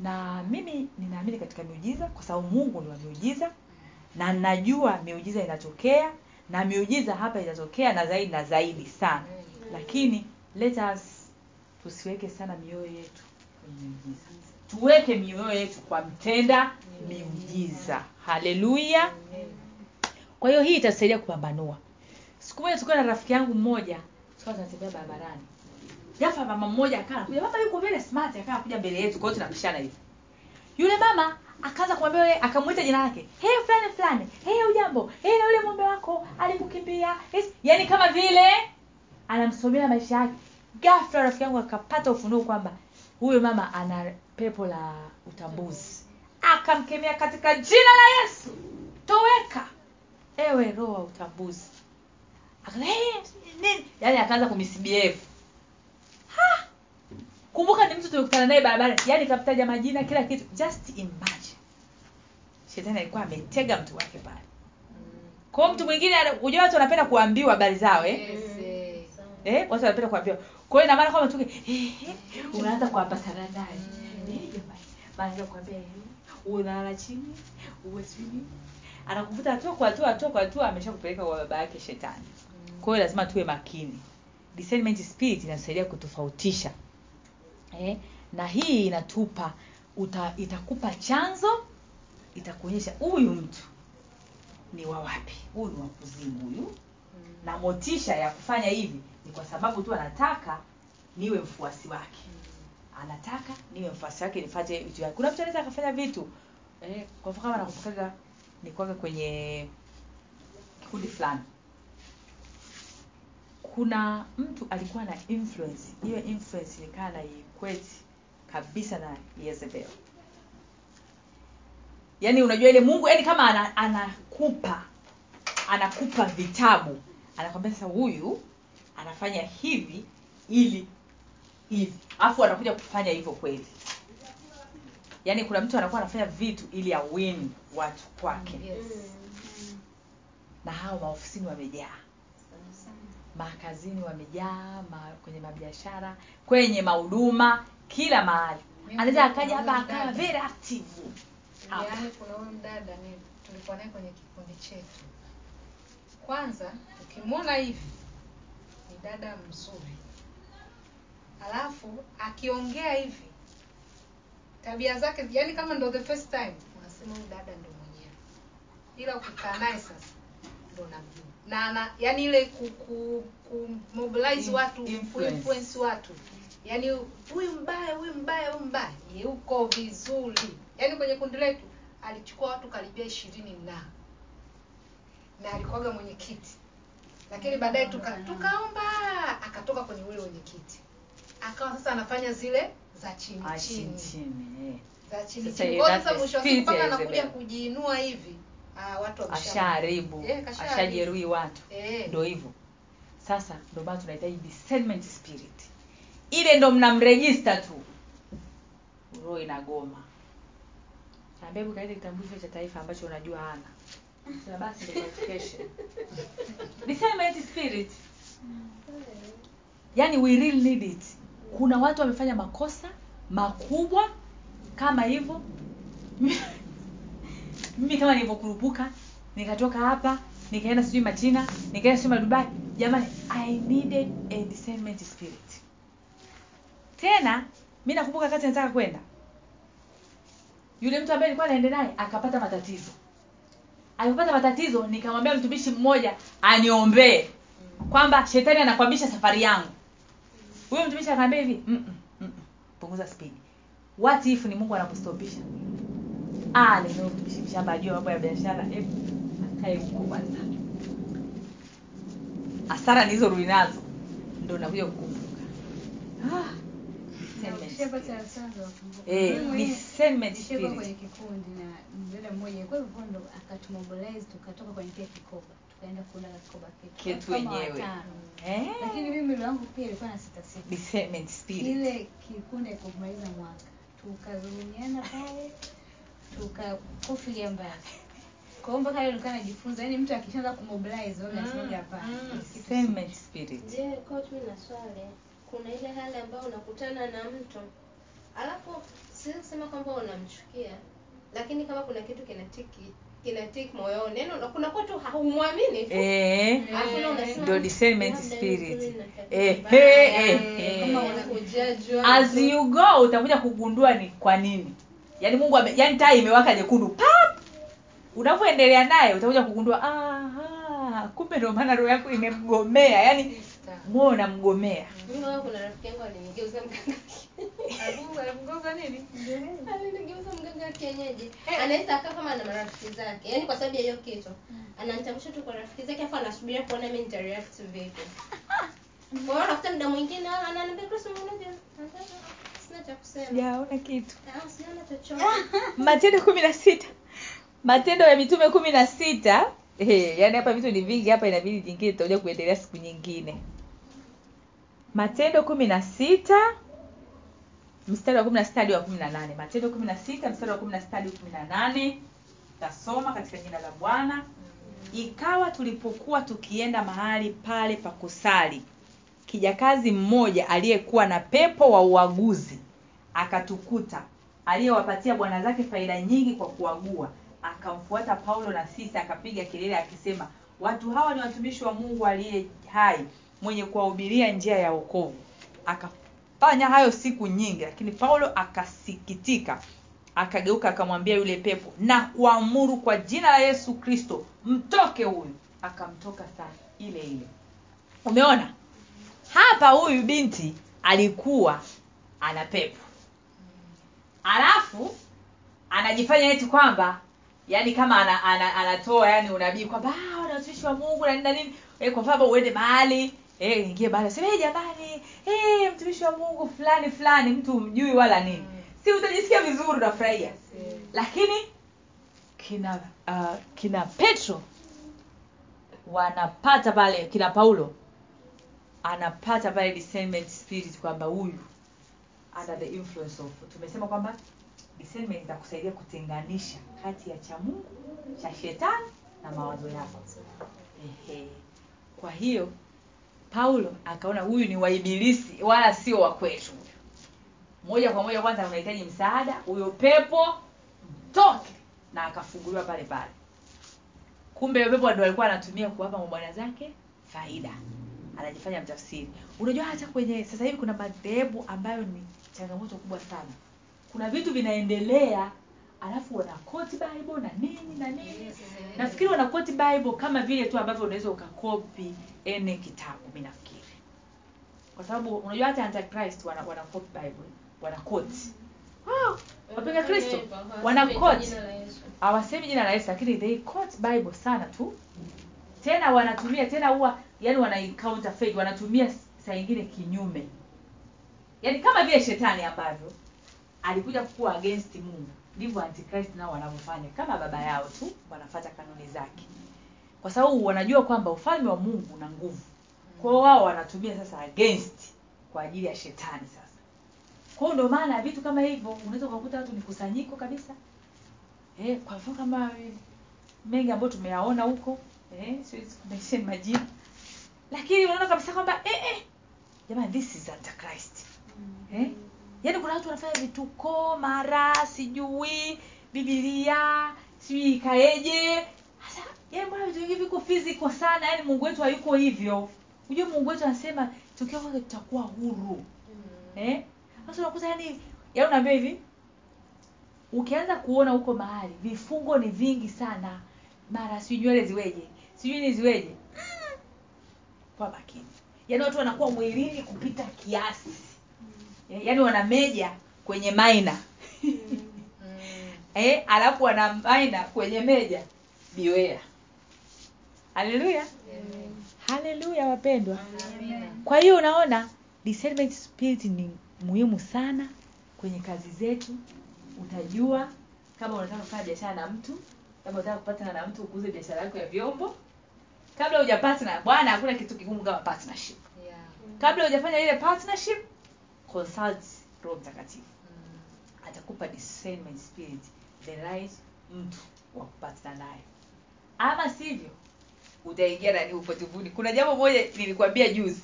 Na mimi ninaamini katika miujiza kwa sababu mungu ni wa miujiza na najua miujiza inatokea na miujiza hapa itatokea na zaidi na zaidi sana. Lakini let us tusiweke sana mioyo yetu kwenye miujiza. Tuweke mioyo yetu kwa mtenda miujiza. Haleluya kwa hiyo hii itasaidia kupambanua siku moja tulikuwa na rafiki yangu mmoja. Tukawa tunatembea barabarani. Ghafla mama mmoja akaa anakuja mama yuko vile smart akaa kuja mbele yetu kwa hiyo tunapishana hivi. Yule mama akaanza kumwambia yule akamwita jina lake hey fulani fulani. Hey ujambo hey na yule mume wako alikukimbia yes. yani kama vile anamsomea maisha yake. Ghafla rafiki yangu akapata ufunuo kwamba huyo mama ana pepo la utambuzi. Akamkemea katika jina la yesu. Toweka. Ewe roho wa utambuzi. Akaanza, "Eh, nini? Yaani akaanza kumisbf kumbuka ni mtu tulikutana naye barabara. Yaani kamtaja majina kila kitu. Just imagine. Shetani alikuwa ametega mtu wake pale. Kwa mtu mwingine unajua watu wanapenda kuambiwa habari zao eh? Yes, eh. eh watu wanapenda kuambiwa. Kwa hiyo ina maana kwamba tuke eh, eh, unaanza kuwapa naye. Eh jamani. Kuambia unalala chini uwe sijui anakuvuta hatua kwa hatua hatua kwa hatua ameshakupeleka kwa baba yake shetani kwa hiyo lazima tuwe makini. Discernment spirit inasaidia kutofautisha. Eh? na hii inatupa uta, itakupa chanzo itakuonyesha huyu mtu ni wa wapi. Huyu ni wakuzimu huyu. Na motisha ya kufanya hivi ni kwa sababu tu anataka niwe mfuasi wake. Anataka niwe mfuasi wake nifate vitu vyake. Kuna mtu anaweza akafanya vitu. Eh, kwa mfano kama nakumbukaga nilikuwaga kwenye kikundi fulani kuna mtu alikuwa na influence. Hiyo influence ilikaa na ikweti kabisa na Yezebel. yaani unajua ile mungu yaani kama ana, anakupa anakupa vitabu anakwambia sasa huyu anafanya hivi ili hivi. Alafu anakuja kufanya hivyo kweli. Yaani kuna mtu anakuwa anafanya vitu ili awini watu kwake. Yes. na hao maofisini wamejaa makazini wamejaa ma, kwenye mabiashara kwenye mahuduma kila mahali. Anaweza akaja hapa akawa very active. Yaani kuna huyu mdada ni tulikuwa naye kwenye kikundi chetu. Kwanza ukimwona hivi ni dada mzuri. Alafu akiongea hivi tabia zake yani kama ndo the first time unasema huyu dada ndo mwenyewe. Ila ukikaa naye sasa ndo namjua na ana yani ile ku, ku, ku mobilize watu influence. watu. Yani huyu mbaya huyu mbaya huyu mbaya. Yuko vizuri. Yani kwenye kundi letu alichukua watu karibia ishirini na na alikuwaga mwenyekiti. Lakini baadaye tuka, tukaomba akatoka kwenye ule wenyekiti akawa sasa anafanya zile za chini Ah, chini. eh. za chini chini. kwa mwisho wa siku mpaka anakuja kujiinua hivi ah, watu ashaharibu. Eh, ashajeruhi watu. Eh. ndo hivyo. Sasa ndo maana tunahitaji discernment spirit. Ile ndo mnamrejista tu. Roho inagoma. Hebu kaile kitambulisho cha taifa ambacho unajua hana. Basi <laughs> discernment spirit. Yani we really need it. Kuna watu wamefanya makosa makubwa kama hivyo <laughs> mimi kama nilivyokurupuka nikatoka hapa nikaenda sijui machina nikaenda sijui madubai. Jamani i needed a discernment spirit. Tena mi nakumbuka kati nataka kwenda. Yule mtu ambaye nilikuwa naende naye akapata matatizo. Alipopata matatizo nikamwambia mtumishi mmoja aniombee kwamba shetani anakwamisha safari yangu. Huyo mtumishi akaambia hivi "Mm, mm, mm, mm, punguza spidi. What if ni mungu anakustopisha ah ajue mambo ya biashara? Hebu akae huko kwanza hasara nilizorudi nazo ndo nakuja kukumbuka. Ah. Eh, kikundi tukatoka kwenye kile kikoba tukaenda kikoba wenyewe. Eh, lakini mimi mwili wangu pia ilikuwa na sita sita. Discernment kikundi kumaliza mwaka. Tukazulumiana pale tukakufilia mbali kwa hiyo mpaka leo nilikuwa najifunza yani mtu akishaanza kumobilize wao anasemaga hapana Mm. Discernment spirit. Je, coach, mimi na swali. Kuna ile hali ambayo unakutana na mtu alafu siwezi kusema kwamba unamchukia, lakini kama kuna kitu kinatiki kinatik moyoni, yani una- kuna tu haumwamini tu Eh, ndio discernment spirit. Eh, eh, eh, kama eh. as you go utakuja kugundua ni kwa nini yaani mungu ame, yaani taa imewaka jekundu pap! Unavyoendelea naye utakuja kugundua aha, kumbe ndio maana roho yako imemgomea. Yaani moyo unamgomea. Kuna rafiki yangu alinigeuza mganga. Abu- alimgonga nini? <laughs> Alinigeuza mganga kienyeji. Anaweza akaa kama ana marafiki zake. Yaani kwa sababu ya hiyo kitu ananitambulisha tu kwa rafiki zake afu anasubiria kuona mimi nitareact vipi. <laughs> Kwa hiyo unakuta muda mwingine ananiambia Sijaona kitu. Ah <laughs> matendo kumi na sita. Matendo ya mitume kumi na sita. Hey, yaani hapa vitu ni vingi hapa inabidi jingine tutakuja kuendelea siku nyingine. Matendo kumi na sita mstari wa kumi na sita hadi wa kumi na nane. Matendo kumi na sita mstari wa kumi na sita hadi kumi na nane. Tasoma katika jina la bwana. Ikawa tulipokuwa tukienda mahali pale pa kusali kijakazi mmoja aliyekuwa na pepo wa uaguzi akatukuta. Aliyewapatia bwana zake faida nyingi kwa kuagua. Akamfuata paulo na sisi akapiga kelele akisema watu hawa ni watumishi wa mungu aliye hai mwenye kuwahubiria njia ya wokovu. Akafanya hayo siku nyingi lakini paulo akasikitika. Akageuka akamwambia yule pepo na kuamuru kwa jina la yesu kristo mtoke huyu. Akamtoka saa ile ile. Umeona hapa huyu binti alikuwa ana pepo. Alafu anajifanya eti kwamba yani kama ana, ana, anatoa yani unabii kwamba "Ah, watumishi wa mungu na nini na nini. E, kwa mfano uende mahali e, ingie bahali sema hey, jamani e, mtumishi wa mungu fulani fulani mtu umjui wala nini. Si utajisikia vizuri unafurahia. Lakini kina uh, kina petro wanapata pale kina paulo anapata pale discernment spirit kwamba huyu under the influence of tumesema kwamba discernment itakusaidia kutenganisha kati ya cha mungu cha shetani na mawazo yako. Ehe. kwa hiyo paulo akaona huyu ni waibilisi wala sio wa kwetu. Moja kwa moja kwanza unahitaji msaada huyo pepo mtoke na akafunguliwa pale pale. Kumbe pepo ndo alikuwa anatumia kuwapa mabwana zake faida anajifanya mtafsiri. Unajua hata kwenye sasa hivi kuna madhehebu ambayo ni changamoto kubwa sana. Kuna vitu vinaendelea alafu wana quote bible na nini na nini. Nafikiri wana quote bible kama vile tu ambavyo unaweza ukakopi ene kitabu mi nafikiri. Kwa sababu unajua hata antichrist wana, wana quote bible wana quote. Wow, wapinga kristo wana quote. hawasemi jina la yesu lakini they quote bible sana tu tena wanatumia tena huwa yani wana wanatumia saa ingine kinyume. Yaani kama vile shetani ambavyo alikuja kuwa against mungu. Ndivyo antichrist nao wanavyofanya. Kama baba yao tu wanafata kanuni zake. Kwa sababu wanajua kwamba ufalme wa mungu una nguvu. Kwao wao wanatumia sasa against kwa ajili ya shetani sasa. Kwao ndio maana vitu kama hivyo unaweza ukakuta watu ni kusanyiko kabisa. Eh, kwa mfano kama mengi ambayo tumeyaona huko eh, siwezi majina. Lakini unaona kabisa kwamba eh, eh, jamani this is antichrist eh? yaani kuna watu wanafanya vituko mara sijui bibilia sijui ikaeje. Sasa yaani mbona vitu vingi viko physical sana yaani mungu wetu hayuko hivyo. Hujua mungu wetu anasema tukiwa kwake tutakuwa huru. Eh? Sasa unakuta yaani yaani unaambia hivi ukianza kuona huko mahali vifungo ni vingi sana. Mara sijui nywele ziweje sijui niziweje mm, kwa makini. Yaani watu wanakuwa mwilini kupita kiasi. Yaani wana meja kwenye maina <laughs> eh, alafu wana maina kwenye meja biwea haleluya haleluya wapendwa. Kwa hiyo unaona discernment spirit ni muhimu sana kwenye kazi zetu. Utajua kama unataka kufanya biashara na mtu kama unataka kupatana na mtu ukuze biashara yako ya vyombo kabla hujapatana bwana hakuna kitu kigumu kama partnership. Yeah. kabla hujafanya ile partnership consult roho mtakatifu. Mm. atakupa discernment spirit the right mtu wa kupatana naye. Ama sivyo utaingia nani upotevuni kuna jambo moja nilikwambia juzi.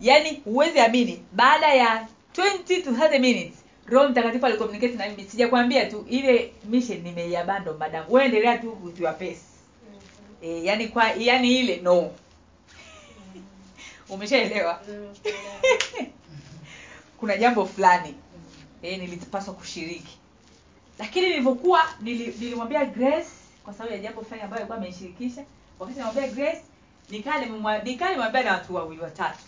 Yaani huwezi amini baada ya 20 to 30 minutes roho mtakatifu alicommunicate na mimi. Sijakwambia tu ile mission nimeiabando madam. Wewe endelea tu with your pace e, yani kwa yani ile no. Umeshaelewa? <laughs> Kuna jambo fulani. E, nilipaswa kushiriki. Lakini nilivyokuwa nilimwambia grace kwa sababu ya jambo fulani ambayo alikuwa amenishirikisha wakati namwambia grace nikaa nimwambia na watu wawili watatu.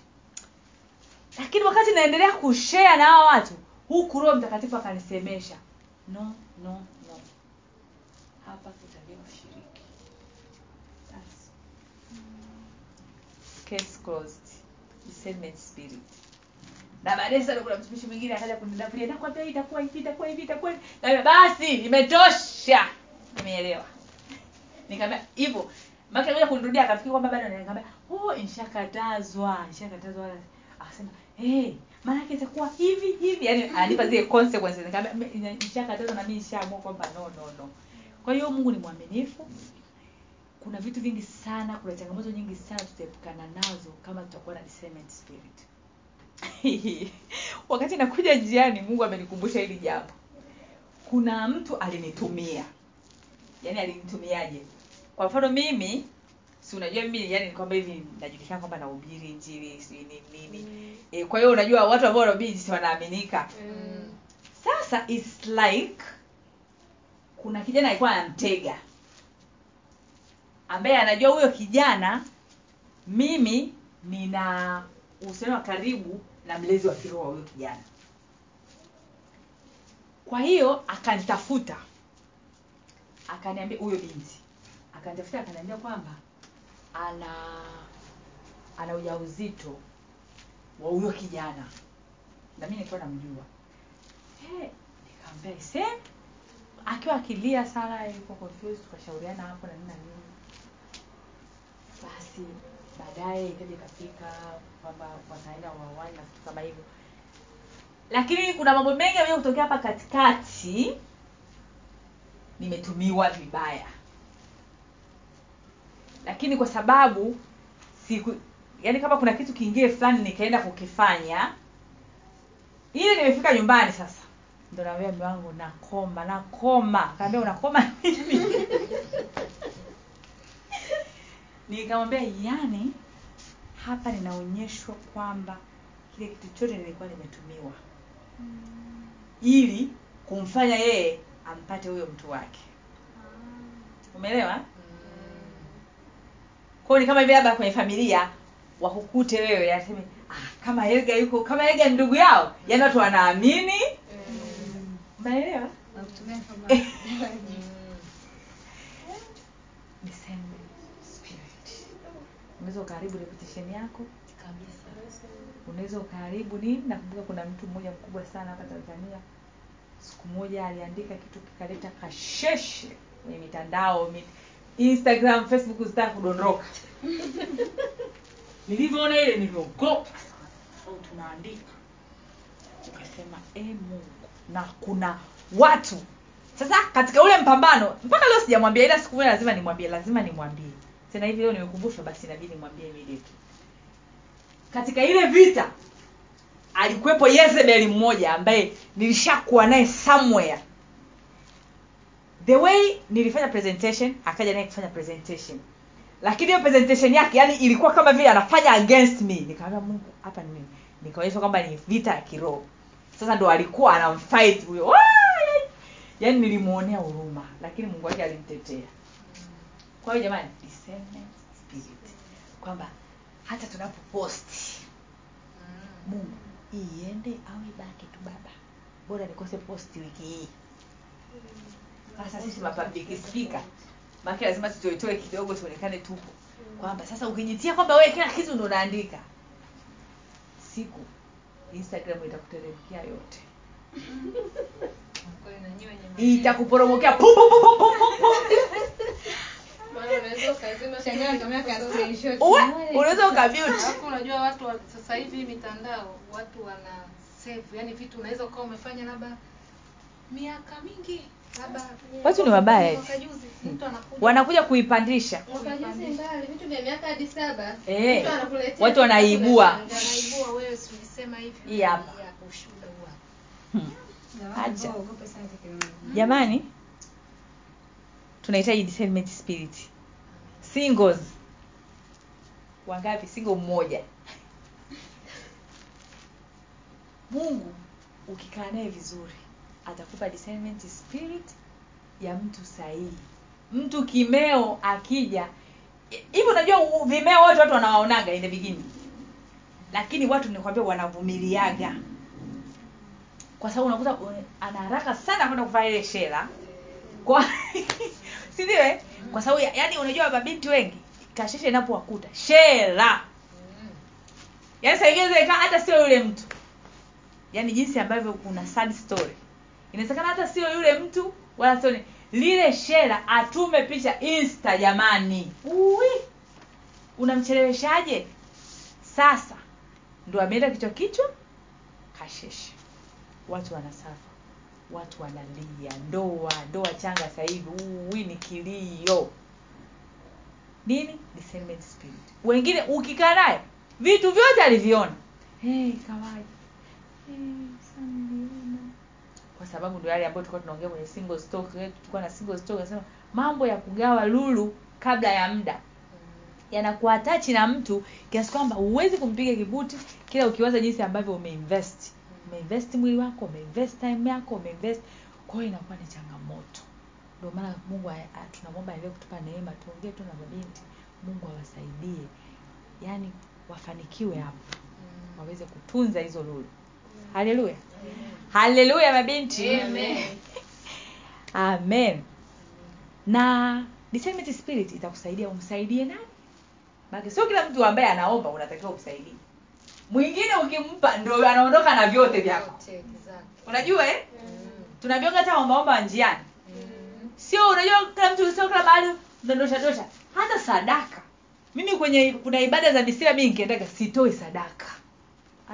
Lakini wakati naendelea kushea na hawa watu huku roho mtakatifu akanisemesha no no no. Hapa kutakiwa kushiriki case closed. Discernment spirit. Na baadaye sana kuna mtumishi mwingine akaja kunidafuria nakwambia hii itakuwa hivi itakuwa hivi itakuwa hivi. Basi imetosha nimeelewa. Nikamwambia hivyo. Maki alikuja kunirudia akafikiri kwamba bado nikamwambia oh nishakatazwa nishakatazwa. Akasema eh maana yake itakuwa hivi hivi. Yani anipa zile consequences. Nikamwambia "Me- nishakatazwa na mimi nishaamua kwamba no no no. Kwa hiyo Mungu ni mwaminifu kuna vitu vingi sana kuna changamoto nyingi sana tutaepukana nazo kama tutakuwa na discernment spirit. <laughs> Wakati nakuja njiani mungu amenikumbusha hili jambo. Kuna mtu alinitumia. Yaani alinitumiaje? Kwa mfano mimi si unajua mimi yani kwamba hivi najulikana kwamba nahubiri njiri sijui nini. Nini e, kwa hiyo unajua watu ambao wanahubiri si wanaaminika. Mm. sasa its like kuna kijana alikuwa anamtega ambaye anajua huyo kijana mimi nina uhusiano wa karibu na mlezi wa kiroho wa huyo kijana. Kwa hiyo akanitafuta akaniambia huyo binti akanitafuta akaniambia kwamba ana ana ujauzito wa huyo kijana. Na mi nilikuwa namjua. Eh, nikamwambia akiwa akilia sana yuko confused tukashauriana hapo na nini na nini basi baadaye ikaja ikafika kwamba wataenda wawani na vitu kama hivyo. Lakini kuna mambo mengi ambayo kutokea hapa katikati nimetumiwa vibaya. Lakini kwa sababu siku yaani kama kuna kitu kingine fulani nikaenda kukifanya ile nimefika nyumbani sasa. Ndo naambia mume nakoma nakoma. Kaambia unakoma <laughs> nikamwambia yani hapa ninaonyeshwa kwamba kile kitu chote nilikuwa nimetumiwa ili kumfanya yeye ampate huyo mtu wake. Umeelewa? Kwao ni kama hivi labda kwenye familia wakukute wewe aseme ah, kama Helga yuko kama Helga ni ndugu yao yani watu wanaamini. Umeelewa? Nakutumia kama <laughs> Discernment spirit. Unaweza ukaharibu reputation yako. Unaweza ukaharibu nini? Nakumbuka kuna mtu mmoja mkubwa sana hapa tanzania. Siku moja aliandika kitu kikaleta kasheshe kwenye mitandao mit, instagram facebook zitaka kudondoka. <laughs> Nilivyoona ile niliogopa au tunaandika. Ukasema e mungu na kuna watu. Sasa katika ule mpambano mpaka leo sijamwambia ila siku moja lazima nimwambie lazima nimwambie tena hivi leo nimekumbushwa basi inabidi nimwambie immediately katika ile vita alikuwepo Yezebeli mmoja ambaye nilishakuwa naye somewhere. The way nilifanya presentation akaja naye kufanya presentation. Lakini hiyo presentation yake yani ilikuwa kama vile anafanya against me. Nikamwambia mungu hapa ni nini? Nikaonyesha kwamba ni vita ya kiroho. Sasa ndo alikuwa anamfight huyo. Yaani nilimuonea huruma lakini mungu wake alimtetea. Kwa hiyo jamani discernment spirit kwamba hata tunapoposti mungu iende au ibaki tu baba. Bora nikose posti wiki hii. Sasa sisi mapublic speaker maana lazima tutoetoe kidogo tuonekane tupo. Kwamba sasa ukijitia kwamba wewe kila kitu ndo unaandika siku instagram itakuteremkia yote. <laughs> Itakuporomokea pum, pum, pum, pum, pum, pum. Alafu unajua watu wa, sasa hivi mitandao watu wana save, yani vitu unaweza ukawa umefanya labda miaka mingi labda Watu ni wabaya wanakuja kuipandisha mwaka juzi mbali vitu vya miaka hadi saba. Eh, watu wanaibua. Hii hapa. Hmm. Acha. jamani tunahitaji discernment spirit. Singles. Wangapi? Single mmoja. <laughs> Mungu ukikaa naye vizuri atakupa discernment spirit ya mtu sahihi. Mtu kimeo akija. Hivi unajua vimeo wote watu wanawaonaga in the beginning. Lakini watu nikwambia wanavumiliaga. Kwa sababu unakuta uh, ana haraka sana kwenda kuvaa ile shela. Kwa <laughs> si eh? kwa sababu ya- yani unajua mabinti wengi kasheshe inapowakuta shela. Yaani saa ingine inaweza ikawa hata sio yule mtu. Yaani jinsi ambavyo kuna sad story. Inawezekana hata sio yule mtu wala sio lile shela atume picha insta jamani. Ui. unamcheleweshaje? Sasa ndo ameenda kichwa kichwa kasheshe watu wanasafa watu wanalia. Ndoa ndoa changa sasa hivi. Hii ni kilio. Nini? Discernment spirit. Wengine ukikaa naye vitu vyote aliviona. Hey, kawaje hey, kwa sababu ndio yale ambayo tulikuwa tunaongea kwenye single stock eh, tulikuwa na single stock nasema mambo ya kugawa lulu kabla ya muda. Yanakuatachi na mtu kiasi kwamba huwezi kumpiga kibuti kila ukiwaza jinsi ambavyo umeinvest umeinvest mwili wako umeinvest time yako umeinvest. Kwa hiyo inakuwa ni changamoto. Ndio maana mungu tunamwomba endelee kutupa neema tuongee tu na mabinti. Mungu awasaidie. Yaani wafanikiwe hapo. Waweze kutunza hizo lulu haleluya. Haleluya mabinti. Amen. Na discernment spirit itakusaidia umsaidie nani? Maana sio kila mtu ambaye anaomba unatakiwa umsaidie mwingine ukimpa ndo anaondoka na vyote vyako. Unajua eh? Mm. tunavyoga hata ombaomba njiani. Mm. sio unajua kila mtu sio kila mahali unadosha hata sadaka. Mimi kwenye kuna ibada za misira mimi nikiendaga sitoi sadaka.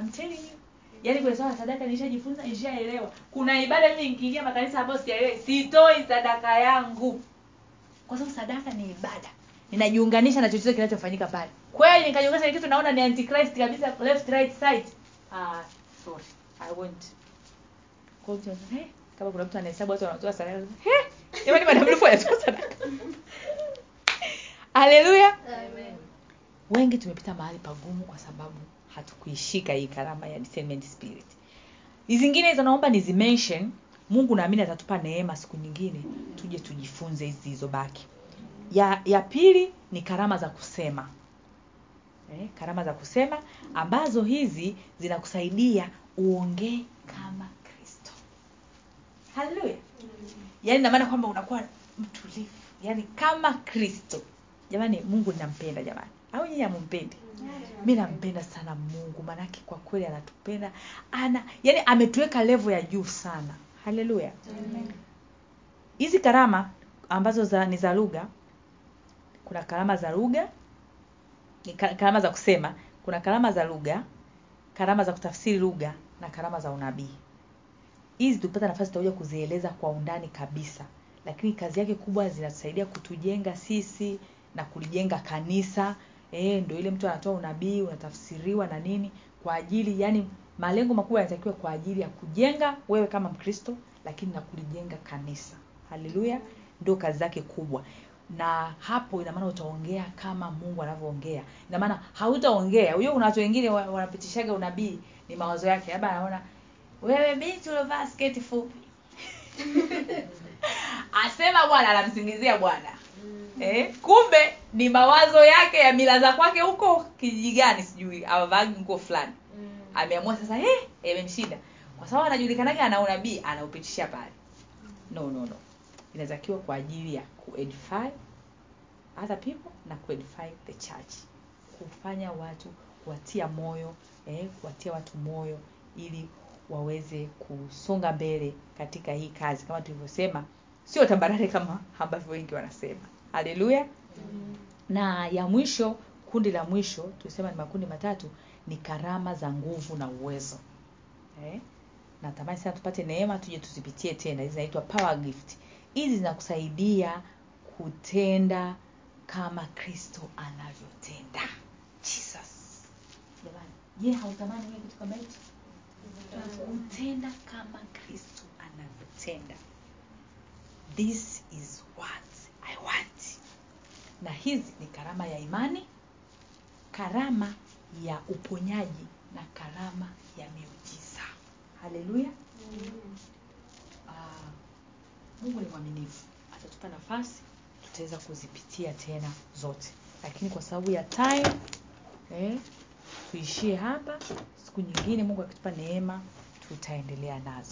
I'm telling you. Yaani kwenye swala sadaka nishajifunza nishaelewa. Kuna ibada mimi nikiingia makanisa ambayo sijaelewa sitoi sadaka yangu. Kwa sababu sadaka ni ibada. Ninajiunganisha na chochote kinachofanyika pale kweli nikajiongeza kitu naona ni antichrist kabisa left right side. Ah sorry i won't. Kwa hiyo "Eh, kama kuna mtu anahesabu watu wanatoa sadaka. "Eh, jamani madam Lufu anatoa sadaka. Haleluya Amen. wengi tumepita mahali pagumu kwa sababu hatukuishika hii karama ya discernment spirit. Zingine hizo naomba nizimention. Mungu naamini atatupa neema siku nyingine tuje tujifunze hizi zilizobaki. Ya ya pili ni karama za kusema eh, karama za kusema ambazo hizi zinakusaidia uongee kama kristo. Haleluya. Yaani namaana kwamba unakuwa mtulivu. Yaani kama kristo. Jamani mungu ninampenda jamani. Au nyinyi amumpendi mi nampenda sana mungu. Maanake kwa kweli anatupenda. Ana yani ametuweka levo ya juu sana. Haleluya. Hizi karama ambazo za, ni za lugha. Kuna karama za lugha karama za kusema. Kuna karama za lugha karama za kutafsiri lugha na karama za unabii. Hizi tupata nafasi tutakuja kuzieleza kwa undani kabisa. Lakini kazi yake kubwa zinatusaidia kutujenga sisi na kulijenga kanisa. Eh ndio ile mtu anatoa unabii unatafsiriwa na nini kwa ajili yani malengo makubwa yanatakiwa kwa ajili ya kujenga wewe kama mkristo lakini na kulijenga kanisa. Haleluya ndio kazi zake kubwa na hapo ina maana utaongea kama mungu anavyoongea. Ina maana hautaongea. Huyo kuna watu wengine wanapitishaga unabii. Ni mawazo yake. Labda anaona wewe binti uliovaa sketi fupi. <laughs> Asema bwana anamsingizia bwana. Eh, kumbe ni mawazo yake ya mila za kwake huko kijiji gani sijui avagi nguo fulani. Ameamua sasa eh, imemshinda. Kwa sababu anajulikanaga ana unabii anaupitisha pale. No no no inatakiwa kwa ajili ya kuedify other people na kuedify the church. Kufanya watu kuwatia moyo eh, kuwatia watu moyo ili waweze kusonga mbele katika hii kazi. Kama tulivyosema sio tambarare kama ambavyo wengi wanasema. Haleluya na ya mwisho kundi la mwisho tulisema ni makundi matatu ni karama za nguvu na uwezo. Eh? natamani sana tupate neema tuje tuzipitie tena. Hizi zinaitwa power gift hizi zinakusaidia kutenda kama kristo anavyotenda. Jesus. Jamani je hautamani wewe kitu kama hicho? Kutenda kama kristo anavyotenda. This is what i want. Na hizi ni karama ya imani karama ya uponyaji na karama ya miujiza. Haleluya Ah, mungu ni mwaminifu. Atatupa nafasi tutaweza kuzipitia tena zote. Lakini kwa sababu ya time eh, tuishie hapa. Siku nyingine mungu akitupa neema tutaendelea nazo